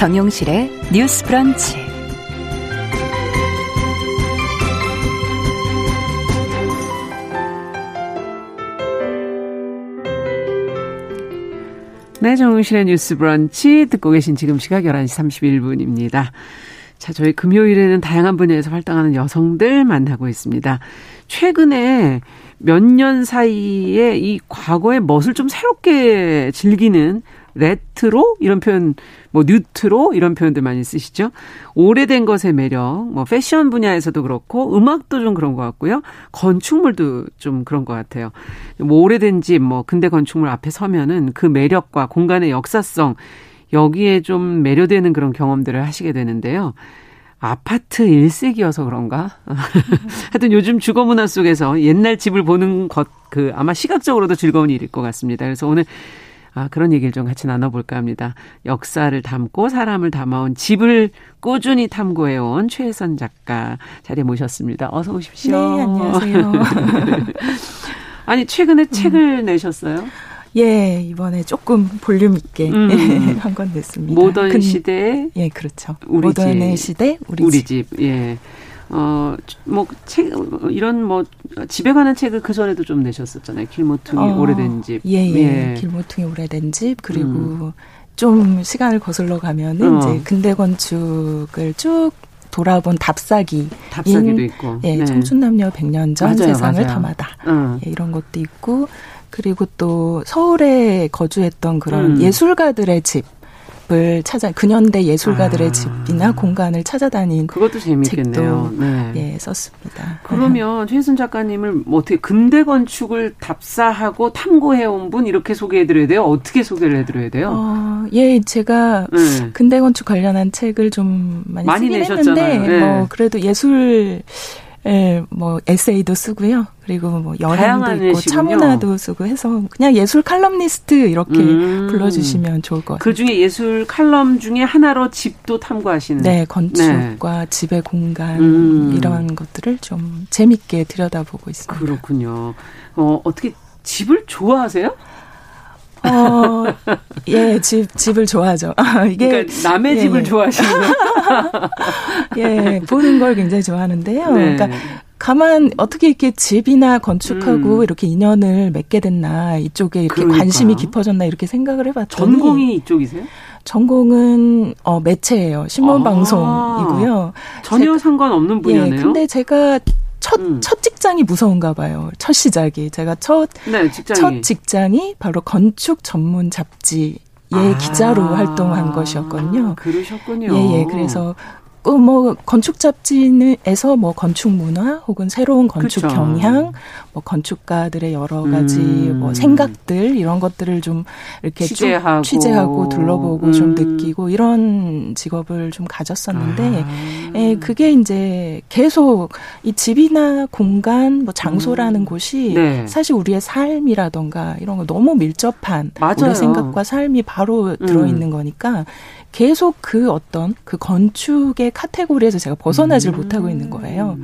S1: 정용실의 뉴스 브런치.
S2: 네, 정용실의 뉴스 브런치 듣고 계신 지금 시각 11시 31분입니다. 자, 저희 금요일에는 다양한 분야에서 활동하는 여성들 만나고 있습니다. 최근에 몇 년 사이에 이 과거의 멋을 좀 새롭게 즐기는 레트로 이런 표현 뭐 뉴트로 이런 표현들 많이 쓰시죠. 오래된 것의 매력 뭐 패션 분야에서도 그렇고 음악도 좀 그런 것 같고요. 건축물도 좀 그런 것 같아요. 뭐 오래된 집 뭐 근대 건축물 앞에 서면은 그 매력과 공간의 역사성 여기에 좀 매료되는 그런 경험들을 하시게 되는데요. 아파트 일색이어서 그런가? *laughs* 하여튼 요즘 주거 문화 속에서 옛날 집을 보는 것, 그, 아마 시각적으로도 즐거운 일일 것 같습니다. 그래서 오늘 아, 그런 얘기를 좀 같이 나눠볼까 합니다. 역사를 담고 사람을 담아온 집을 꾸준히 탐구해온 최혜선 작가 자리에 모셨습니다. 어서 오십시오.
S6: 네, 안녕하세요. *laughs*
S2: 아니, 최근에 음. 책을 내셨어요?
S6: 예, 이번에 조금 볼륨 있게 음. *laughs* 한권 냈습니다.
S2: 모던 시대.
S6: 예, 그렇죠. 모던의 집. 시대, 우리,
S2: 우리 집. 집. 예. 어, 뭐, 책, 이런 뭐, 집에 관한 책을 그 전에도 좀 내셨었잖아요. 길모퉁이 어, 오래된 집.
S6: 예, 예, 예. 길모퉁이 오래된 집. 그리고 음. 좀 시간을 거슬러 가면은 어. 이제 근대 건축을 쭉 돌아본 답사기.
S2: 답사기도 있고.
S6: 예, 네. 청춘남녀 100년 전 맞아요, 세상을 맞아요. 담아다. 어. 예, 이런 것도 있고. 그리고 또 서울에 거주했던 그런 음. 예술가들의 집. 집을 찾아 근현대 예술가들의 아. 집이나 공간을 찾아다닌
S2: 그것도 재밌겠네요.
S6: 네. 예, 썼습니다.
S2: 그러면 최순 작가님을 뭐 어떻게 근대 건축을 답사하고 탐구해 온 분 이렇게 소개해 드려야 돼요? 어떻게 소개를 해 드려야 돼요?
S6: 어, 예, 제가 네. 근대 건축 관련한 책을 좀 많이, 많이 쓰긴 내셨잖아요. 했는데 네. 뭐 그래도 예술 예, 뭐 에세이도 쓰고요. 그리고 뭐 여행도 있고 차문화도 쓰고 해서 그냥 예술 칼럼니스트 이렇게 음. 불러주시면 좋을 것 같아요.
S2: 그 중에 예술 칼럼 중에 하나로 집도 탐구하시는.
S6: 네, 건축과 네. 집의 공간 음. 이런 것들을 좀 재밌게 들여다보고 있습니다.
S2: 그렇군요. 어, 어떻게 집을 좋아하세요?
S6: 어, 예, 집, 집을 좋아하죠. *laughs*
S2: 이게. 그러니까 남의 예, 집을 좋아하시는 *laughs*
S6: 예, 보는 걸 굉장히 좋아하는데요. 네. 그러니까 가만 어떻게 이렇게 집이나 건축하고 음. 이렇게 인연을 맺게 됐나 이쪽에 이렇게 그러니까. 관심이 깊어졌나 이렇게 생각을 해봤더니
S2: 전공이 이쪽이세요?
S6: 전공은 어 매체예요 신문 아. 방송이고요.
S2: 전혀 제, 상관없는 분야네요.
S6: 예, 근데 제가 첫, 음. 첫 직장이 무서운가 봐요. 첫 시작이. 제가 첫, 네, 직장이. 첫 직장이 바로 건축 전문 잡지 예, 아, 기자로 활동한 것이었거든요.
S2: 그러셨군요.
S6: 예, 예. 그래서 그 뭐 건축 잡지에서 뭐 건축 문화 혹은 새로운 건축 그쵸. 경향, 뭐 건축가들의 여러 가지 음. 뭐 생각들 이런 것들을 좀 이렇게 취재하고, 취재하고 둘러보고 음. 좀 느끼고 이런 직업을 좀 가졌었는데, 아. 예, 그게 이제 계속 이 집이나 공간, 뭐 장소라는 음. 곳이 네. 사실 우리의 삶이라던가 이런 거 너무 밀접한 맞아요. 우리 생각과 삶이 바로 들어 있는 음. 거니까. 계속 그 어떤 그 건축의 카테고리에서 제가 벗어나질 음. 못하고 있는 거예요.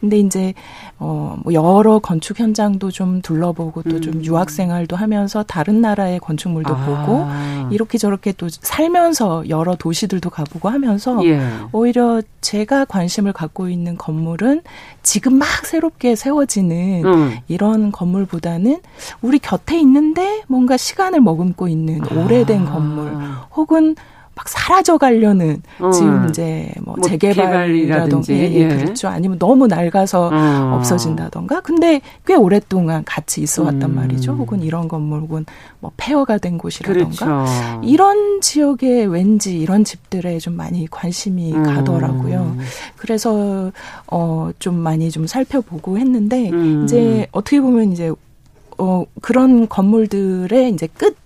S6: 근데 이제 어뭐 여러 건축 현장도 좀 둘러보고 또좀 음. 유학 생활도 하면서 다른 나라의 건축물도 아. 보고 이렇게 저렇게 또 살면서 여러 도시들도 가보고 하면서 예. 오히려 제가 관심을 갖고 있는 건물은 지금 막 새롭게 세워지는 음. 이런 건물보다는 우리 곁에 있는데 뭔가 시간을 머금고 있는 오래된 아. 건물 혹은 막 사라져 가려는 어. 지금 이제 뭐, 뭐 재개발이라든지 예, 예, 그렇죠. 아니면 너무 낡아서 어. 없어진다던가. 근데 꽤 오랫동안 같이 있어 왔단 음. 말이죠. 혹은 이런 건물 혹은 뭐 폐허가 된 곳이라던가. 그렇죠. 이런 지역에 왠지 이런 집들에 좀 많이 관심이 음. 가더라고요. 그래서 어좀 많이 좀 살펴보고 했는데 음. 이제 어떻게 보면 이제 어 그런 건물들의 이제 끝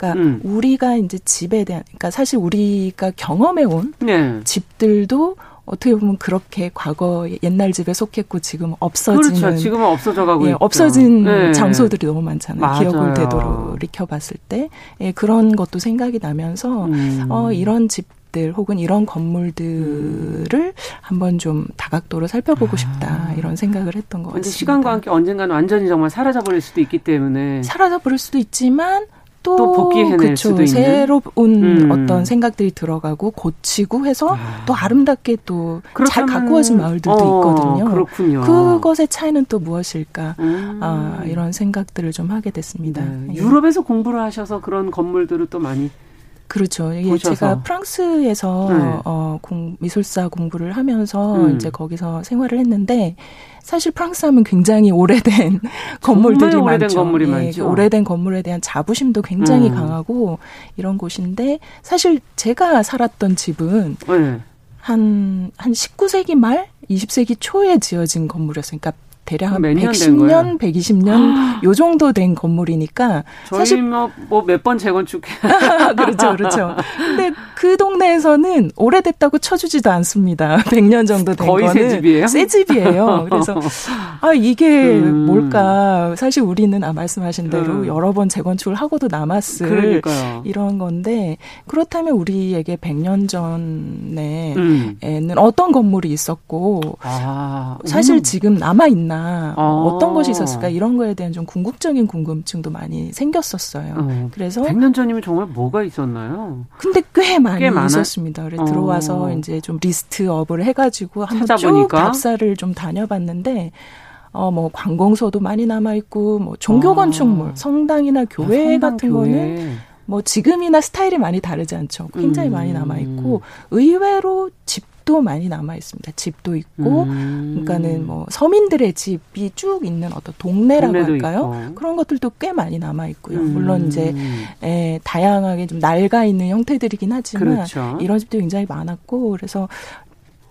S6: 그러니까 음. 우리가 이제 집에 대한 그러니까 사실 우리가 경험해 온 네. 집들도 어떻게 보면 그렇게 과거 옛날 집에 속했고 지금 없어지는
S2: 그렇죠. 지금은 없어져 가고
S6: 예, 없어진 네. 장소들이 너무 많잖아요. 맞아요. 기억을 되돌이켜 봤을 때 예, 그런 것도 생각이 나면서 음. 어 이런 집 들 혹은 이런 건물들을 음. 한번 좀 다각도로 살펴보고 아. 싶다 이런 생각을 했던 것 같습니다.
S2: 시간과 함께 언젠가는 완전히 정말 사라져 버릴 수도 있기 때문에
S6: 사라져 버릴 수도 있지만 또, 또 복귀해낼 그쵸, 수도 있는 새로운 음. 어떤 생각들이 들어가고 고치고 해서 아. 또 아름답게 또 잘 가꾸어진 마을들도 어, 있거든요.
S2: 그렇군요.
S6: 그것의 차이는 또 무엇일까 음. 아, 이런 생각들을 좀 하게 됐습니다. 네.
S2: 예. 유럽에서 공부를 하셔서 그런 건물들을 또 많이
S6: 그렇죠. 예, 제가 프랑스에서 네. 어, 공, 미술사 공부를 하면서 음. 이제 거기서 생활을 했는데 사실 프랑스 하면 굉장히 오래된 *laughs* 건물들이
S2: 오래된
S6: 많죠.
S2: 건물이
S6: 예,
S2: 많죠.
S6: 오래된 건물에 대한 자부심도 굉장히 음. 강하고 이런 곳인데 사실 제가 살았던 집은 네. 한, 한 19세기 말, 20세기 초에 지어진 건물이었어요. 그러니까 대략 한 110년, 120년 아. 요 정도 된 건물이니까
S2: 사실 뭐 몇 번 재건축 *laughs*
S6: 그렇죠, 그렇죠. 근데 그 동네에서는 오래됐다고 쳐주지도 않습니다. *laughs* 100년 정도 된
S2: 거의
S6: 거는
S2: 새 집이에요.
S6: 새 집이에요. 그래서 *laughs* 아 이게 음. 뭘까? 사실 우리는 아 말씀하신 대로 음. 여러 번 재건축을 하고도 남았을 그러니까요. 이런 건데 그렇다면 우리에게 100년 전에는 음. 어떤 건물이 있었고 아, 사실 음. 지금 남아 있 나? 아. 어떤 것이 있었을까 이런 거에 대한 좀 궁극적인 궁금증도 많이 생겼었어요. 어. 그래서
S2: 100년 전이면 정말 뭐가 있었나요?
S6: 근데 꽤 많이 꽤 있었습니다. 그래 어. 들어와서 이제 좀 리스트업을 해가지고 한번 쭉 답사를 좀 다녀봤는데 어, 뭐, 관공서도 많이 남아있고, 뭐, 종교 건축물, 아. 성당이나 교회 아, 성당, 같은 교회. 거는 뭐, 지금이나 스타일이 많이 다르지 않죠. 굉장히 음. 많이 남아 있고, 의외로 집 집도 많이 남아 있습니다. 집도 있고, 음. 그러니까는 뭐 서민들의 집이 쭉 있는 어떤 동네라고 할까요? 있고. 그런 것들도 꽤 많이 남아 있고요. 음. 물론 이제 에, 예, 다양하게 좀 낡아 있는 형태들이긴 하지만 그렇죠. 이런 집도 굉장히 많았고, 그래서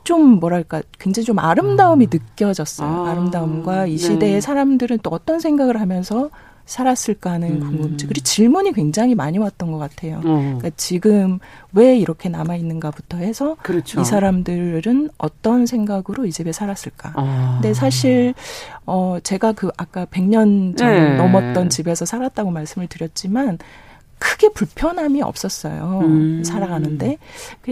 S6: 좀 뭐랄까 굉장히 좀 아름다움이 음. 느껴졌어요. 아. 름다움과 이 시대의 네. 사람들은 또 어떤 생각을 하면서 살았을까 하는 음. 궁금증. 그리고 질문이 굉장히 많이 왔던 것 같아요. 어. 그러니까 지금 왜 이렇게 남아 있는가부터 해서 그렇죠. 이 사람들은 어떤 생각으로 이 집에 살았을까. 아. 근데 사실 어 제가 그 아까 100년 전 네. 넘었던 집에서 살았다고 말씀을 드렸지만 크게 불편함이 없었어요. 음. 살아가는데.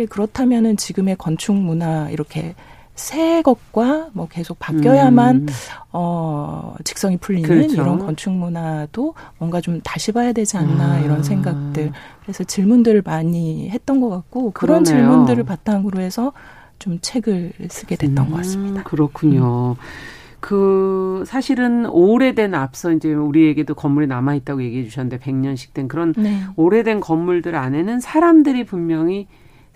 S6: 그렇다면은 지금의 건축 문화 이렇게 새 것과 뭐 계속 바뀌어야만 음. 어 직성이 풀리는 그렇죠. 이런 건축 문화도 뭔가 좀 다시 봐야 되지 않나 아. 이런 생각들 그래서 질문들을 많이 했던 것 같고 그런 그러네요. 질문들을 바탕으로 해서 좀 책을 쓰게 됐던 음, 것 같습니다.
S2: 그렇군요. 음. 그 사실은 오래된 앞서 이제 우리에게도 건물이 남아 있다고 얘기해 주셨는데 100년씩 된 그런 네. 오래된 건물들 안에는 사람들이 분명히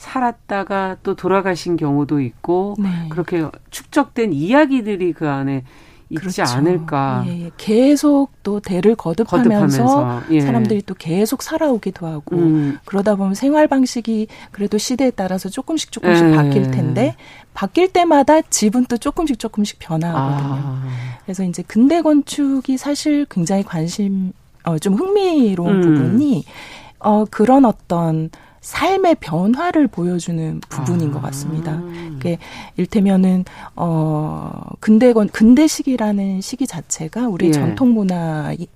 S2: 살았다가 또 돌아가신 경우도 있고 네. 그렇게 축적된 이야기들이 그 안에 있지 그렇죠. 않을까.
S6: 예, 예, 계속 또 대를 거듭하면서, 거듭하면서 예. 사람들이 또 계속 살아오기도 하고 음. 그러다 보면 생활 방식이 그래도 시대에 따라서 조금씩 조금씩 예. 바뀔 텐데 바뀔 때마다 집은 또 조금씩 조금씩 변화하거든요. 아. 그래서 이제 근대 건축이 사실 굉장히 관심 어, 좀 흥미로운 음. 부분이 어, 그런 어떤 삶의 변화를 보여주는 부분인 아. 것 같습니다. 그게 일테면은 어 근대건 근대식이라는 시기 자체가 우리 예. 전통 문화 의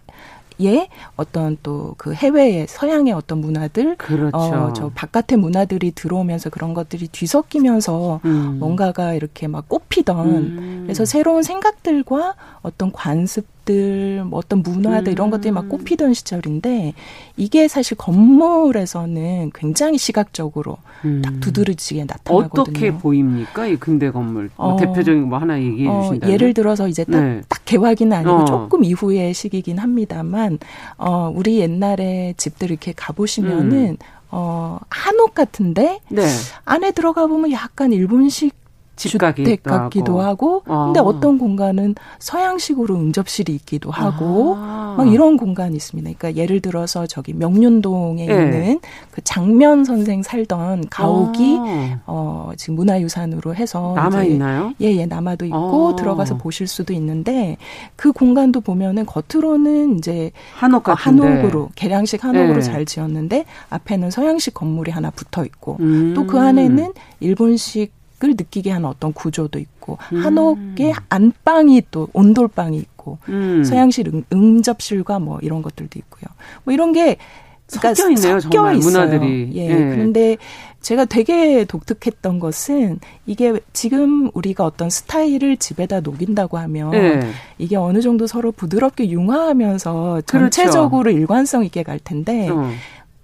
S6: 어떤 또 그 해외의 서양의 어떤 문화들, 그렇죠. 어, 저 바깥의 문화들이 들어오면서 그런 것들이 뒤섞이면서 음. 뭔가가 이렇게 막 꼽히던 음. 그래서 새로운 생각들과 어떤 관습 집들, 뭐 어떤 문화들 음. 이런 것들이 막 꼽히던 시절인데 이게 사실 건물에서는 굉장히 시각적으로 음. 딱 두드러지게 나타나거든요.
S2: 어떻게 보입니까? 이 근대 건물 뭐 어, 대표적인 뭐 하나 얘기해 어, 주신다면
S6: 예를 들어서 이제 딱, 네. 딱 개화기는 아니고 어. 조금 이후의 시기긴 합니다만 어 우리 옛날에 집들 이렇게 가보시면은 음. 어 한옥 같은데 네. 안에 들어가 보면 약간 일본식 주택 같기도 하고, 아. 근데 어떤 공간은 서양식으로 응접실이 있기도 하고 아. 막 이런 공간이 있습니다. 그러니까 예를 들어서 저기 명륜동에 네. 있는 그 장면 선생 살던 가옥이 아. 어 지금 문화유산으로 해서
S2: 남아 있나요?
S6: 예, 예, 남아도 있고 아. 들어가서 보실 수도 있는데 그 공간도 보면은 겉으로는 이제
S2: 한옥
S6: 같은데. 한옥으로 계량식 한옥으로 네. 잘 지었는데 앞에는 서양식 건물이 하나 붙어 있고 음. 또그 안에는 일본식 을 느끼게 하는 어떤 구조도 있고 음. 한옥의 안방이 또 온돌방이 있고 음. 서양식 응, 응접실과 뭐 이런 것들도 있고요. 뭐 이런 게
S2: 그러니까 섞여 있네요, 섞여 정말 있어요. 문화들이.
S6: 예. 예. 그런데 제가 되게 독특했던 것은 이게 지금 우리가 어떤 스타일을 집에다 녹인다고 하면 예. 이게 어느 정도 서로 부드럽게 융화하면서 그렇죠. 전체적으로 그렇죠. 일관성 있게 갈 텐데 어.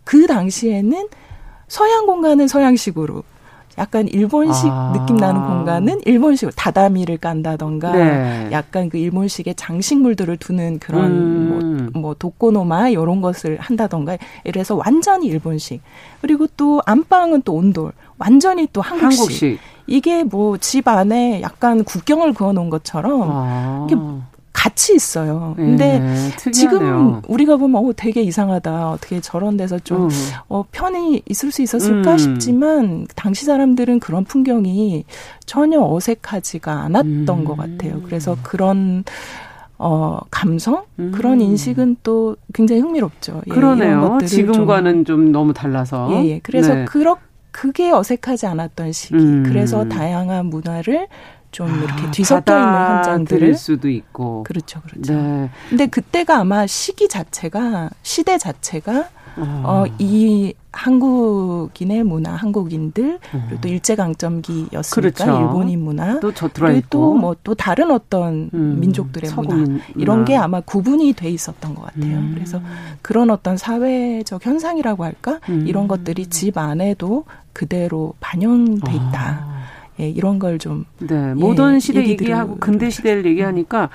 S6: 그 당시에는 서양 공간은 서양식으로 약간 일본식 아. 느낌 나는 공간은 일본식으로 다다미를 깐다던가 네. 약간 그 일본식의 장식물들을 두는 그런 음. 뭐, 뭐 독고노마 이런 것을 한다던가 이래서 완전히 일본식 그리고 또 안방은 또 온돌 완전히 또 한국식. 한국식. 이게 뭐 집 안에 약간 국경을 그어 놓은 것처럼 아. 같이 있어요. 근데 네, 지금 우리가 보면 어 되게 이상하다. 어떻게 저런 데서 좀 음. 어, 편히 있을 수 있었을까 음. 싶지만 당시 사람들은 그런 풍경이 전혀 어색하지가 않았던 음. 것 같아요. 그래서 그런 어, 감성? 음. 그런 인식은 또 굉장히 흥미롭죠.
S2: 예, 그러네요. 지금과는 좀, 좀, 너무 달라서.
S6: 예, 예. 그래서 네. 그렇, 그게 어색하지 않았던 시기. 음. 그래서 다양한 문화를 좀 아, 이렇게 뒤섞여 있는 현장들을
S2: 수도 있고
S6: 그렇죠, 그렇죠. 네. 근데 그때가 아마 시기 자체가 시대 자체가 어, 어이 한국인의 문화, 한국인들 그리고 또 음. 일제 강점기였으니까 그렇죠. 일본인 문화
S2: 또 그리고
S6: 또 뭐또 뭐 다른 어떤 음, 민족들의 문화 이런 게 아마 구분이 돼 있었던 것 같아요. 음. 그래서 그런 어떤 사회적 현상이라고 할까 음. 이런 것들이 집 안에도 그대로 반영돼 있다. 아. 예, 이런 걸 좀.
S2: 네. 예, 모던 시대 얘기하고 근대 시대를 얘기하니까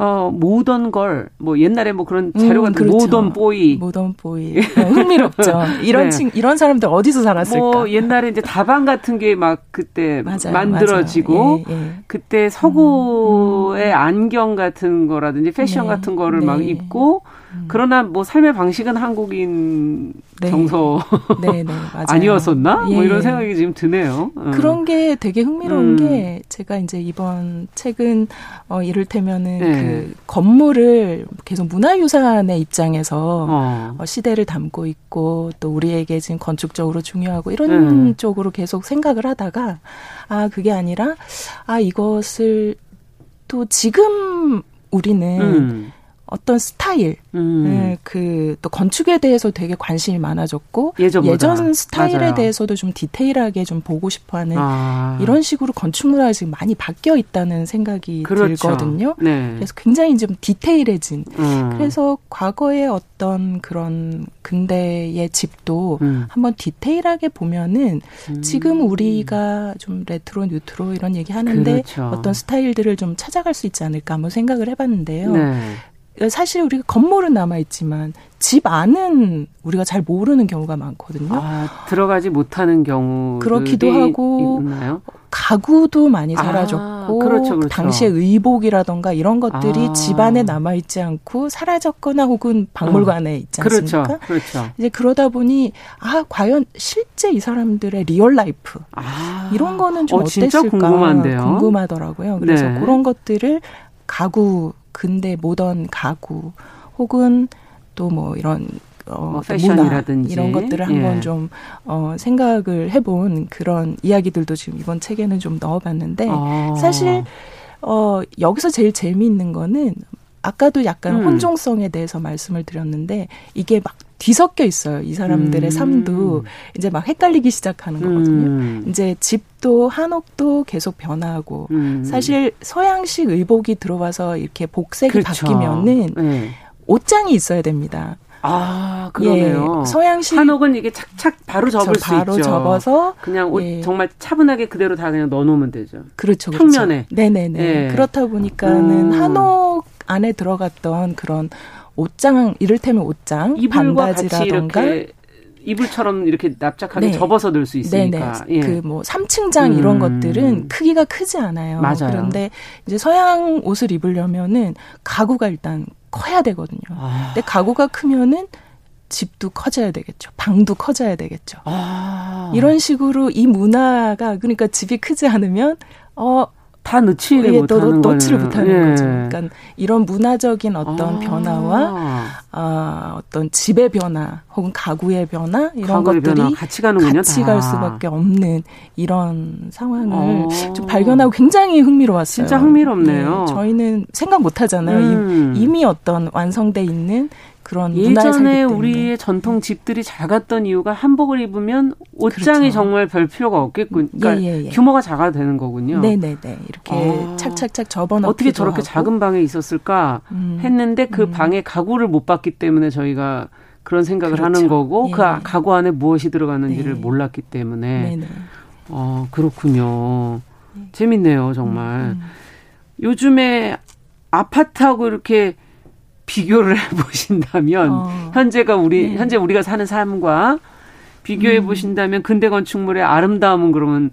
S2: 어, 모던 걸, 뭐, 옛날에 뭐 그런 자료가 음, 그렇죠. 모던 보이.
S6: 모던 보이. 어, 흥미롭죠. *laughs* 이런 네. 친, 이런 사람들 어디서 살았을까? 뭐,
S2: 옛날에 이제 다방 같은 게 막 그때 맞아요, 만들어지고, 맞아요. 예, 예. 그때 서구의 음, 음. 안경 같은 거라든지 패션 네, 같은 거를 네. 막 입고, 음. 그러나 뭐 삶의 방식은 한국인 네. 정서 네, 네, *laughs* 아니었었나? 예. 뭐 이런 예. 생각이 지금 드네요.
S6: 어. 그런 게 되게 흥미로운 음. 게 제가 이제 이번 책은 어 이를테면은 네. 그 건물을 계속 문화유산의 입장에서 어. 어, 시대를 담고 있고 또 우리에게 지금 건축적으로 중요하고 이런 네. 쪽으로 계속 생각을 하다가 아 그게 아니라 아 이것을 또 지금 우리는 음. 어떤 스타일, 음. 네, 그또 건축에 대해서 되게 관심이 많아졌고 예전보다. 예전 스타일에 맞아요. 대해서도 좀 디테일하게 좀 보고 싶어하는 아. 이런 식으로 건축 문화가 지금 많이 바뀌어 있다는 생각이 그렇죠. 들거든요. 네. 그래서 굉장히 좀 디테일해진. 음. 그래서 과거의 어떤 그런 근대의 집도 음. 한번 디테일하게 보면은 음. 지금 우리가 좀 레트로 뉴트로 이런 얘기 하는데 그렇죠. 어떤 스타일들을 좀 찾아갈 수 있지 않을까 한번 생각을 해봤는데요. 네. 사실 우리가 건물은 남아있지만 집 안은 우리가 잘 모르는 경우가 많거든요.
S2: 아, 들어가지 못하는 경우
S6: 그렇기도 하고 있나요? 가구도 많이 아, 사라졌고 아, 그렇죠, 그렇죠. 당시의 의복이라던가 이런 것들이 아. 집 안에 남아 있지 않고 사라졌거나 혹은 박물관에 어. 있지 않습니까? 그렇죠, 그렇죠. 이제 그러다 보니 아 과연 실제 이 사람들의 real life 아. 이런 거는 좀 어, 어땠을까 궁금한데요? 궁금하더라고요. 그래서 네. 그런 것들을 가구 근대 모던 가구 혹은 또 뭐 이런 어, 뭐 패션이라든지 이런 것들을 한번 예. 좀 어, 생각을 해본 그런 이야기들도 지금 이번 책에는 좀 넣어봤는데 아. 사실 어, 여기서 제일 재미있는 거는 아까도 약간 음. 혼종성에 대해서 말씀을 드렸는데 이게 막 뒤섞여 있어요. 이 사람들의 음. 삶도 이제 막 헷갈리기 시작하는 거거든요. 음. 이제 집도 한옥도 계속 변화하고 음. 사실 서양식 의복이 들어와서 이렇게 복색이 그렇죠. 바뀌면은 네. 옷장이 있어야 됩니다.
S2: 아, 그러네요.
S6: 예, 서양식
S2: 한옥은 이게 착착 바로 접을 그렇죠,
S6: 수 바로
S2: 있죠.
S6: 접어서
S2: 그냥 옷 예. 정말 차분하게 그대로 다 그냥 넣어 놓으면 되죠.
S6: 그렇죠.
S2: 평면에.
S6: 그렇죠. 네네네. 예. 그렇다 보니까는 음. 한옥 안에 들어갔던 그런 옷장 이를테면 옷장 반바지라던가
S2: 이불처럼 이렇게 납작하게 네. 접어서 넣을 수 있으니까.
S6: 예. 그뭐 3층장 이런 음. 것들은 크기가 크지 않아요.
S2: 맞아요.
S6: 그런데 이제 서양 옷을 입으려면은 가구가 일단 커야 되거든요. 아. 근데 가구가 크면은 집도 커져야 되겠죠. 방도 커져야 되겠죠. 아. 이런 식으로 이 문화가 그러니까 집이 크지 않으면 어
S2: 다 넣지를 예, 못하는
S6: 거 넣지를 못하는 예. 거죠. 그러니까 이런 문화적인 어떤 아. 변화와 아, 어떤 집의 변화 혹은 가구의 변화 이런 것들이 변화.
S2: 같이 가는군요.
S6: 같이 다. 갈 수밖에 없는 이런 상황을 어. 좀 발견하고 굉장히 흥미로웠어요.
S2: 진짜 흥미롭네요.
S6: 네, 저희는 생각 못 하잖아요. 음. 이미 어떤 완성돼 있는 그런
S2: 예전에 우리의 전통 집들이 잘 갔던 이유가 한복을 입으면 옷장이 그렇죠. 정말 별 필요가 없겠군. 그러니까 예, 예, 예. 규모가 작아도 되는 거군요.
S6: 네네네. 이렇게 아. 착착착 접어놓고
S2: 어떻게 저렇게 하고. 작은 방에 있었을까 음. 했는데 그 음. 방에 가구를 못 봤기 때문에 저희가 그런 생각을 그렇죠. 하는 거고 예. 그 가구 안에 무엇이 들어가는지를 네. 몰랐기 때문에 네네. 어 그렇군요. 네. 재밌네요 정말. 음, 음. 요즘에 아파트하고 이렇게 비교를 *laughs* 해보신다면 어. 현재가 우리 네. 현재 우리가 사는 삶과 비교해 음. 보신다면 근대 건축물의 아름다움은 그러면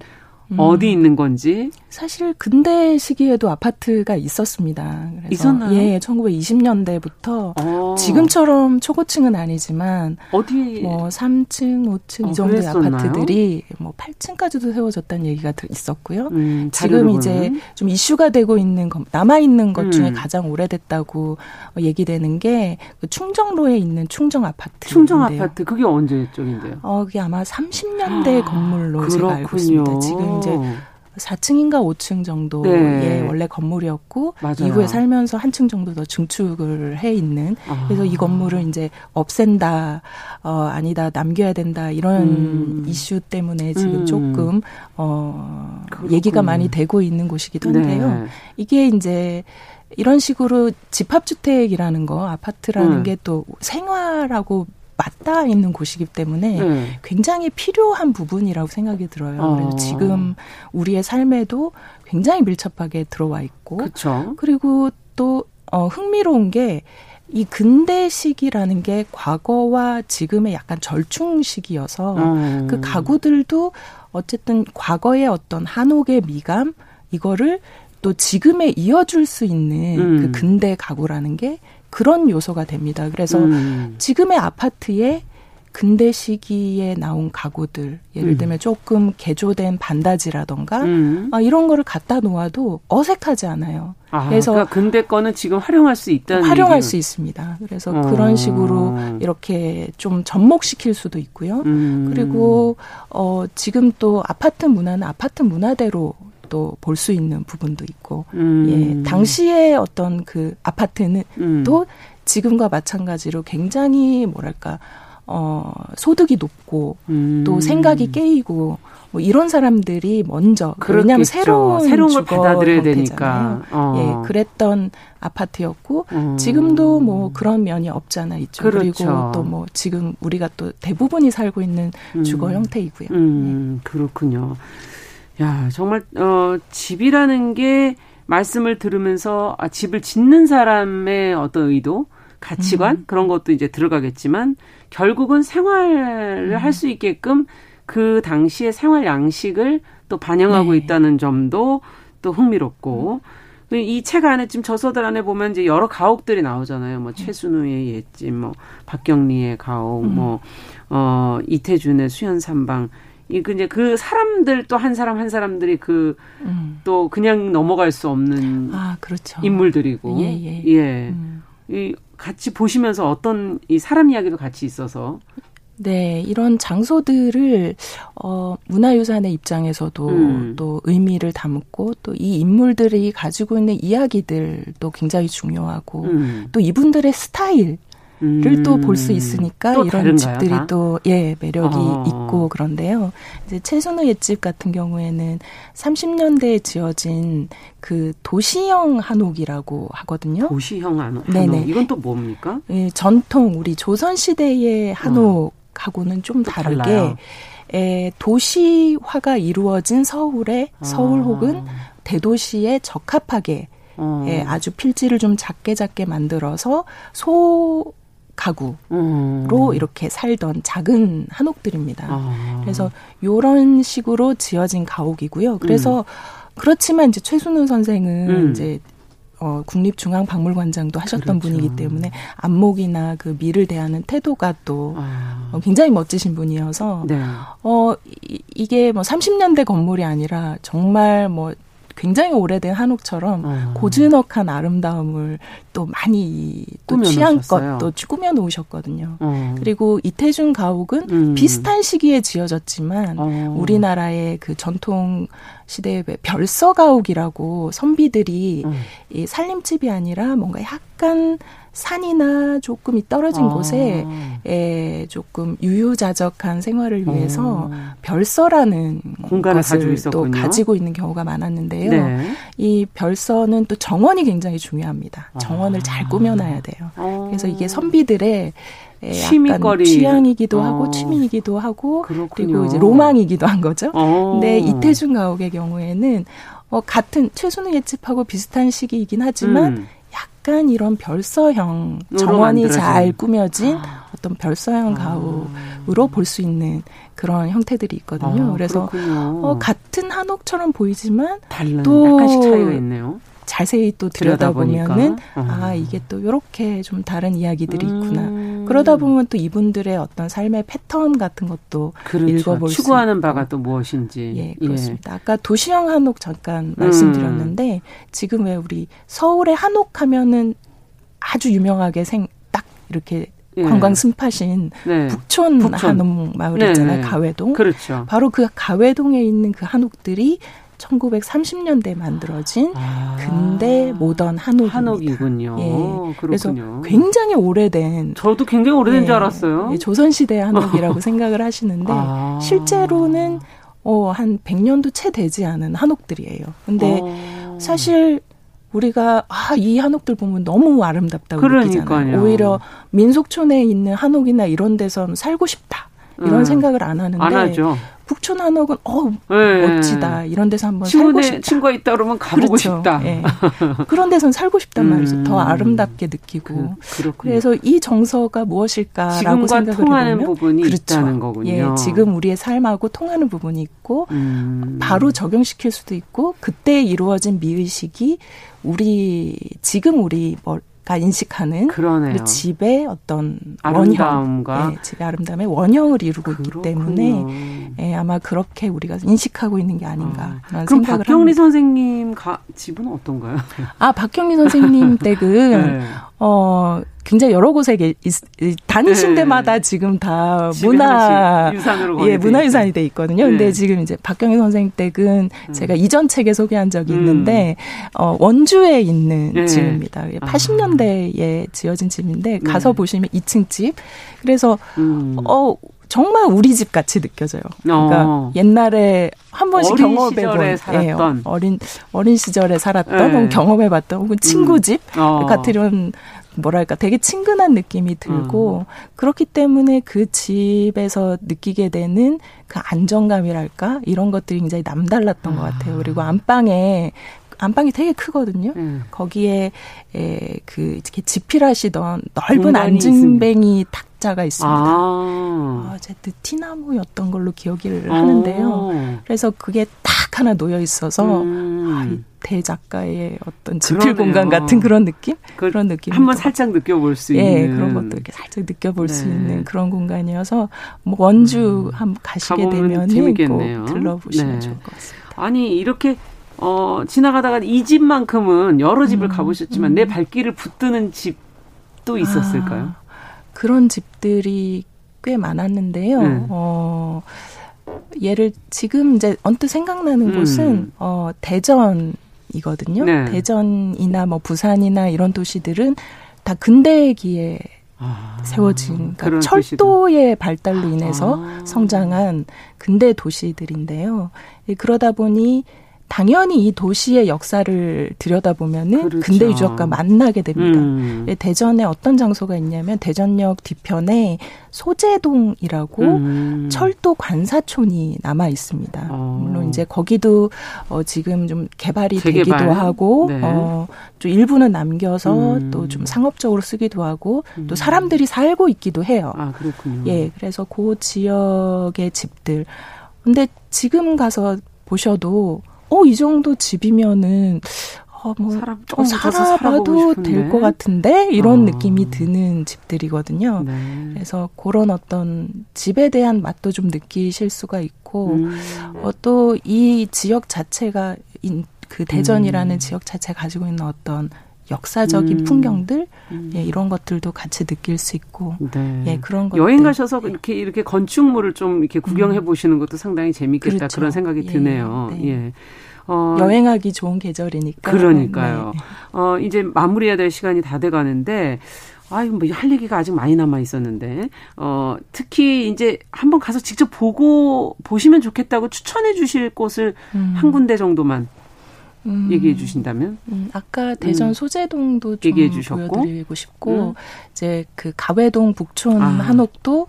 S2: 음. 어디 있는 건지
S6: 사실 근대 시기에도 아파트가 있었습니다.
S2: 그래서 있었나요?
S6: 예, 1920년대부터 어. 지금처럼 초고층은 아니지만 어디 뭐 3층, 5층 어, 이 정도의 그랬었나요? 아파트들이 뭐 8층까지도 세워졌다는 얘기가 있었고요. 음, 지금 이제 좀 이슈가 되고 있는 남아 있는 것 중에 음. 가장 오래됐다고 얘기되는 게 그 충정로에 있는 충정 아파트.
S2: 충정 아파트 그게 언제 쪽인데요?
S6: 어, 그게 아마 30년대 아, 건물로 제가 알고 있습니다. 지금 이제 4층인가 5층 정도의 네. 원래 건물이었고 맞아요. 이후에 살면서 한 층 정도 더 증축을 해 있는 아. 그래서 이 건물을 이제 없앤다 어 아니다 남겨야 된다 이런 음. 이슈 때문에 지금 음. 조금 어 그렇군요. 얘기가 많이 되고 있는 곳이기도 한데요. 네. 이게 이제 이런 식으로 집합주택이라는 거 아파트라는 음. 게또 생활하고 맞닿아 있는 곳이기 때문에 음. 굉장히 필요한 부분이라고 생각이 들어요. 어. 그래서 지금 우리의 삶에도 굉장히 밀접하게 들어와 있고
S2: 그쵸.
S6: 그리고 또 어, 흥미로운 게 이 근대 시기라는 게 과거와 지금의 약간 절충 시기여서 음. 그 가구들도 어쨌든 과거의 어떤 한옥의 미감 이거를 또 지금에 이어줄 수 있는 음. 그 근대 가구라는 게 그런 요소가 됩니다. 그래서 음. 지금의 아파트에 근대 시기에 나온 가구들 예를 음. 들면 조금 개조된 반다지라던가 음. 아, 이런 거를 갖다 놓아도 어색하지 않아요.
S2: 아, 그래서 그러니까 근대 거는 지금 활용할 수 있다는
S6: 활용할 얘기는. 수 있습니다. 그래서 어. 그런 식으로 이렇게 좀 접목시킬 수도 있고요. 음. 그리고 어 지금 또 아파트 문화는 아파트 문화대로 또 볼 수 있는 부분도 있고 음. 예 당시의 어떤 그 아파트는 음. 또 지금과 마찬가지로 굉장히 뭐랄까 어 소득이 높고 음. 또 생각이 깨이고 뭐 이런 사람들이 먼저 그렇겠죠. 왜냐하면 새로운
S2: 새로운 걸 받아들여야 되니까
S6: 어. 예 그랬던 아파트였고 음. 지금도 뭐 그런 면이 없잖아 있죠 그렇죠. 그리고 또 뭐 지금 우리가 또 대부분이 살고 있는 주거 음. 형태이고요
S2: 음. 예. 그렇군요. 야, 정말 어 집이라는 게 말씀을 들으면서 아 집을 짓는 사람의 어떤 의도, 가치관 음. 그런 것도 이제 들어가겠지만 결국은 생활을 음. 할수 있게끔 그 당시의 생활 양식을 또 반영하고 네. 있다는 점도 또 흥미롭고 음. 이책 안에 지금 저서들 안에 보면 이제 여러 가옥들이 나오잖아요. 뭐 최순우의 옛집, 뭐 박경리의 가옥, 음. 뭐어 이태준의 수연삼방 이 그 이제 그 사람들 또 한 사람 한 사람들이 그또 음. 그냥 넘어갈 수 없는
S6: 아 그렇죠
S2: 인물들이고 예, 예. 예. 음. 이 같이 보시면서 어떤 이 사람 이야기도 같이 있어서
S6: 네, 이런 장소들을 어 문화유산의 입장에서도 음. 또 의미를 담고 또 이 인물들이 가지고 있는 이야기들도 굉장히 중요하고 음. 또 이분들의 스타일 를 또 볼수 음. 있으니까 이런 다른가요, 집들이 다? 또, 예, 매력이 어. 있고 그런데요. 이제 최순우 옛집 같은 경우에는 30년대에 지어진 그 도시형 한옥이라고 하거든요.
S2: 도시형 한옥? 네네. 이건 또 뭡니까?
S6: 예, 전통, 우리 조선 시대의 한옥하고는 좀 다르게 달라요. 에, 도시화가 이루어진 서울의 아. 서울 혹은 대도시에 적합하게 어. 예, 아주 필지를 좀 작게 작게 만들어서 소 가구로 음. 이렇게 살던 작은 한옥들입니다. 아. 그래서 요런 식으로 지어진 가옥이고요. 그래서 음. 그렇지만 이제 최순우 선생은 음. 이제 어, 국립중앙박물관장도 하셨던 그렇죠. 분이기 때문에 안목이나 그 미를 대하는 태도가 또 아. 어, 굉장히 멋지신 분이어서 네. 어 이, 이게 뭐 30년대 건물이 아니라 정말 뭐 굉장히 오래된 한옥처럼 어. 고즈넉한 아름다움을 또 많이 또 취향껏 또 꾸며 놓으셨거든요. 어. 그리고 이태준 가옥은 음. 비슷한 시기에 지어졌지만 어. 우리나라의 그 전통 시대의 별서 가옥이라고 선비들이 음. 이 살림집이 아니라 뭔가 약간 산이나 조금 떨어진 아. 곳에 에, 조금 유유자적한 생활을 위해서 아. 별서라는 공간을 가지고 또 가지고 있는 경우가 많았는데요. 네. 이 별서는 또 정원이 굉장히 중요합니다. 정원을 아. 잘 꾸며놔야 돼요. 아. 그래서 이게 선비들의 취미거리 취향이기도 어. 하고 취미이기도 하고 그렇군요. 그리고 이제 로망이기도 한 거죠. 어. 근데 이태준 가옥의 경우에는 어, 같은 최순우 예집하고 비슷한 시기이긴 하지만 음. 약간 이런 별서형 정원이 잘 꾸며진 아. 어떤 별서형 아. 가옥으로 볼 수 있는 그런 형태들이 있거든요. 아, 그래서 어, 같은 한옥처럼 보이지만
S2: 다른 또 약간씩 차이가 있네요.
S6: 자세히 또 들여다보면은 어. 아 이게 또 이렇게 좀 다른 이야기들이 음. 있구나. 그러다 보면 또 이분들의 어떤 삶의 패턴 같은 것도 그렇죠. 읽어볼 수
S2: 추구하는 바가 또 무엇인지.
S6: 예, 그렇습니다. 예. 아까 도시형 한옥 잠깐 말씀드렸는데 음. 지금 왜 우리 서울의 한옥 하면은 아주 유명하게 생 딱 이렇게 예. 관광 스팟인 네. 북촌, 북촌, 한옥 마을 있잖아요. 네. 가회동.
S2: 그렇죠.
S6: 바로 그 가회동에 있는 그 한옥들이 1930년대에 만들어진 아. 근대 모던 한옥입니다.
S2: 한옥이군요. 예.
S6: 그래서 굉장히 오래된
S2: 저도 굉장히 오래된 예. 줄 알았어요.
S6: 예. 조선 시대 한옥이라고 *laughs* 생각을 하시는데 아. 실제로는 어, 한 100년도 채 되지 않은 한옥들이에요. 근데 어. 사실 우리가 아, 이 한옥들 보면 너무 아름답다고 그러니까요. 느끼잖아요. 오히려 민속촌에 있는 한옥이나 이런 데선 살고 싶다. 이런 음. 생각을 안 하는데 안 하죠. 북촌 한옥은 어 네. 멋지다 이런 데서 한번 살고 싶다.
S2: 친구가 있다 그러면 가보고 그렇죠. 싶다. 네.
S6: 그런 데선 살고 싶단 음. 말이죠. 더 아름답게 느끼고. 그, 그래서 이 정서가 무엇일까라고 생각을
S2: 통하는
S6: 해보면
S2: 부분이 그렇죠. 있다는 거군요.
S6: 예, 지금 우리의 삶하고 통하는 부분이 있고 음. 바로 적용시킬 수도 있고 그때 이루어진 미의식이 우리 지금 우리 뭐 가 인식하는 그러네요. 그 집의 어떤 아름다움과 원형, 예, 집의 아름다움의 원형을 이루고 그렇군요. 있기 때문에 예, 아마 그렇게 우리가 인식하고 있는 게 아닌가. 어.
S2: 그럼 박경리 합니다. 선생님 가, 집은 어떤가요?
S6: 아 박경리 선생님 *laughs* 댁은 네. 어 굉장히 여러 곳에 다니신 네. 데마다 지금 다 문화 예 문화유산이 돼 있거든요. 네. 근데 지금 이제 박경희 선생 댁은 음. 제가 이전 책에 소개한 적이 음. 있는데 어 원주에 있는 네. 집입니다. 80년대에 아. 지어진 집인데 네. 가서 보시면 2층 집. 그래서 음. 어 정말 우리 집 같이 느껴져요. 그러니까 어. 옛날에 한 번씩 경험해본 예, 어린 어린 시절에 살았던 네. 경험해 봤던 혹은 친구 음. 집 어. 같은 이런 뭐랄까 되게 친근한 느낌이 들고 음. 그렇기 때문에 그 집에서 느끼게 되는 그 안정감이랄까 이런 것들이 굉장히 남달랐던 아. 것 같아요. 그리고 안방에 안방이 되게 크거든요. 음. 거기에 에, 그 이렇게 집필하시던 넓은 안진뱅이 탁 자가 있습니다. 아. 어, 제 느티나무였던 걸로 기억을 아. 하는데요. 그래서 그게 딱 하나 놓여 있어서 음. 아, 대작가의 어떤 집필 공간 같은 그런 느낌? 그, 런 느낌.
S2: 한번 살짝 느껴볼 수
S6: 예, 있는. 그런 것도 이렇게 살짝 느껴볼 네. 수 있는 그런 공간이어서 뭐 원주 음. 한번 가시게 되면 꼭 들러보시면 네. 좋을 것 같습니다.
S2: 아니 이렇게 어 지나가다가 이 집만큼은 여러 집을 음. 가보셨지만 음. 내 발길을 붙드는 집도 있었을까요? 아,
S6: 그런 집들이 꽤 많았는데요. 음. 어, 예를 지금 이제 언뜻 생각나는 음. 곳은 어, 대전이거든요. 네. 대전이나 뭐 부산이나 이런 도시들은 다 근대기에 아, 세워진 그러니까 철도의 발달로 인해서 아. 성장한 근대 도시들인데요. 그러다 보니 당연히 이 도시의 역사를 들여다보면은 그렇죠. 근대 유적과 만나게 됩니다. 음. 예, 대전에 어떤 장소가 있냐면 대전역 뒤편에 소재동이라고 음. 철도 관사촌이 남아 있습니다. 어. 물론 이제 거기도 어 지금 좀 개발이 재개발? 되기도 하고 네. 어좀 일부는 남겨서 음. 또좀 상업적으로 쓰기도 하고 또 음. 사람들이 살고 있기도 해요.
S2: 아, 그렇군요.
S6: 예, 그래서 그 지역의 집들. 근데 지금 가서 보셔도 어, 이 정도 집이면은 어, 뭐 조금 어, 살아봐도 될 것 같은데 이런 어. 느낌이 드는 집들이거든요. 네. 그래서 그런 어떤 집에 대한 맛도 좀 느끼실 수가 있고 음. 어, 또 이 지역 자체가 인, 그 대전이라는 음. 지역 자체 가 가지고 있는 어떤 역사적인 음. 풍경들 음. 예, 이런 것들도 같이 느낄 수 있고 네. 예, 그런 것
S2: 여행 가셔서 이렇게 이렇게 건축물을 좀 이렇게 구경해 음. 보시는 것도 상당히 재밌겠다 그렇죠. 그런 생각이 예, 드네요. 네. 예.
S6: 어, 여행하기 좋은 계절이니까.
S2: 그러니까요. 네. 어, 이제 마무리해야 될 시간이 다 돼 가는데 아유, 뭐, 할 얘기가 아직 많이 남아 있었는데, 어, 특히 이제 한번 가서 직접 보고, 보시면 좋겠다고 추천해 주실 곳을 음. 한 군데 정도만 음. 얘기해 주신다면?
S6: 음, 아까 대전 음. 소재동도 좀 얘기해 주셨고. 보여드리고 싶고, 음. 이제 그 가회동 북촌 아. 한옥도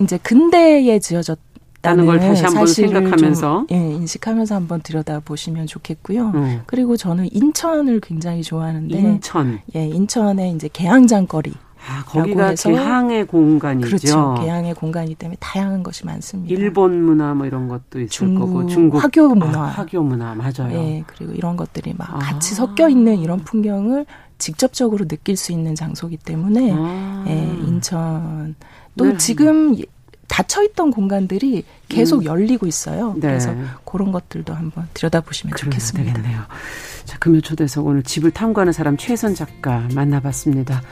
S6: 이제 근대에 지어졌
S2: 다는 걸 다시 한번 생각하면서
S6: 좀, 예, 인식하면서 한번 들여다 보시면 좋겠고요. 음. 그리고 저는 인천을 굉장히 좋아하는데
S2: 인천
S6: 예, 인천에 이제 개항장거리
S2: 아, 거기가 해서 개항의 공간이죠.
S6: 그렇죠. 개항의 공간이기 때문에 다양한 것이 많습니다.
S2: 일본 문화 뭐 이런 것도 있을
S6: 중국,
S2: 거고
S6: 중국 화교 문화, 아,
S2: 화교 문화 맞아요.
S6: 예, 그리고 이런 것들이 막 아. 같이 섞여 있는 이런 풍경을 직접적으로 느낄 수 있는 장소기 때문에 아. 예, 인천 또 네. 지금 닫혀 있던 공간들이 계속 음. 열리고 있어요. 네. 그래서 그런 것들도 한번 들여다보시면 좋겠습니다.
S2: 되겠네요. 자, 금요 초대석 오늘 집을 탐구하는 사람 최선 작가 만나봤습니다.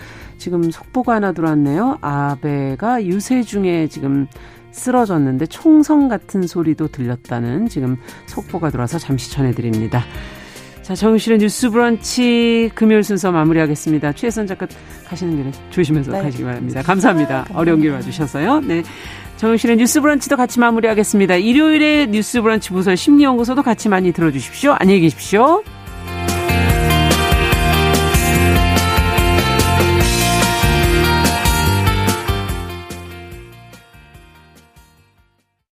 S2: 지금 속보가 하나 들어왔네요. 아베가 유세 중에 지금 쓰러졌는데 총성 같은 소리도 들렸다는 지금 속보가 들어와서 잠시 전해드립니다. 자, 정실의 뉴스 브런치 금요일 순서 마무리하겠습니다. 최선 작가 가시는 길에 조심해서 네. 가시기 바랍니다. 감사합니다. 어려운 길 와주셔서요. 네. 정영실의 뉴스 브런치도 같이 마무리하겠습니다. 일요일에 뉴스 브런치 부설 심리연구소도 같이 많이 들어주십시오. 안녕히 계십시오.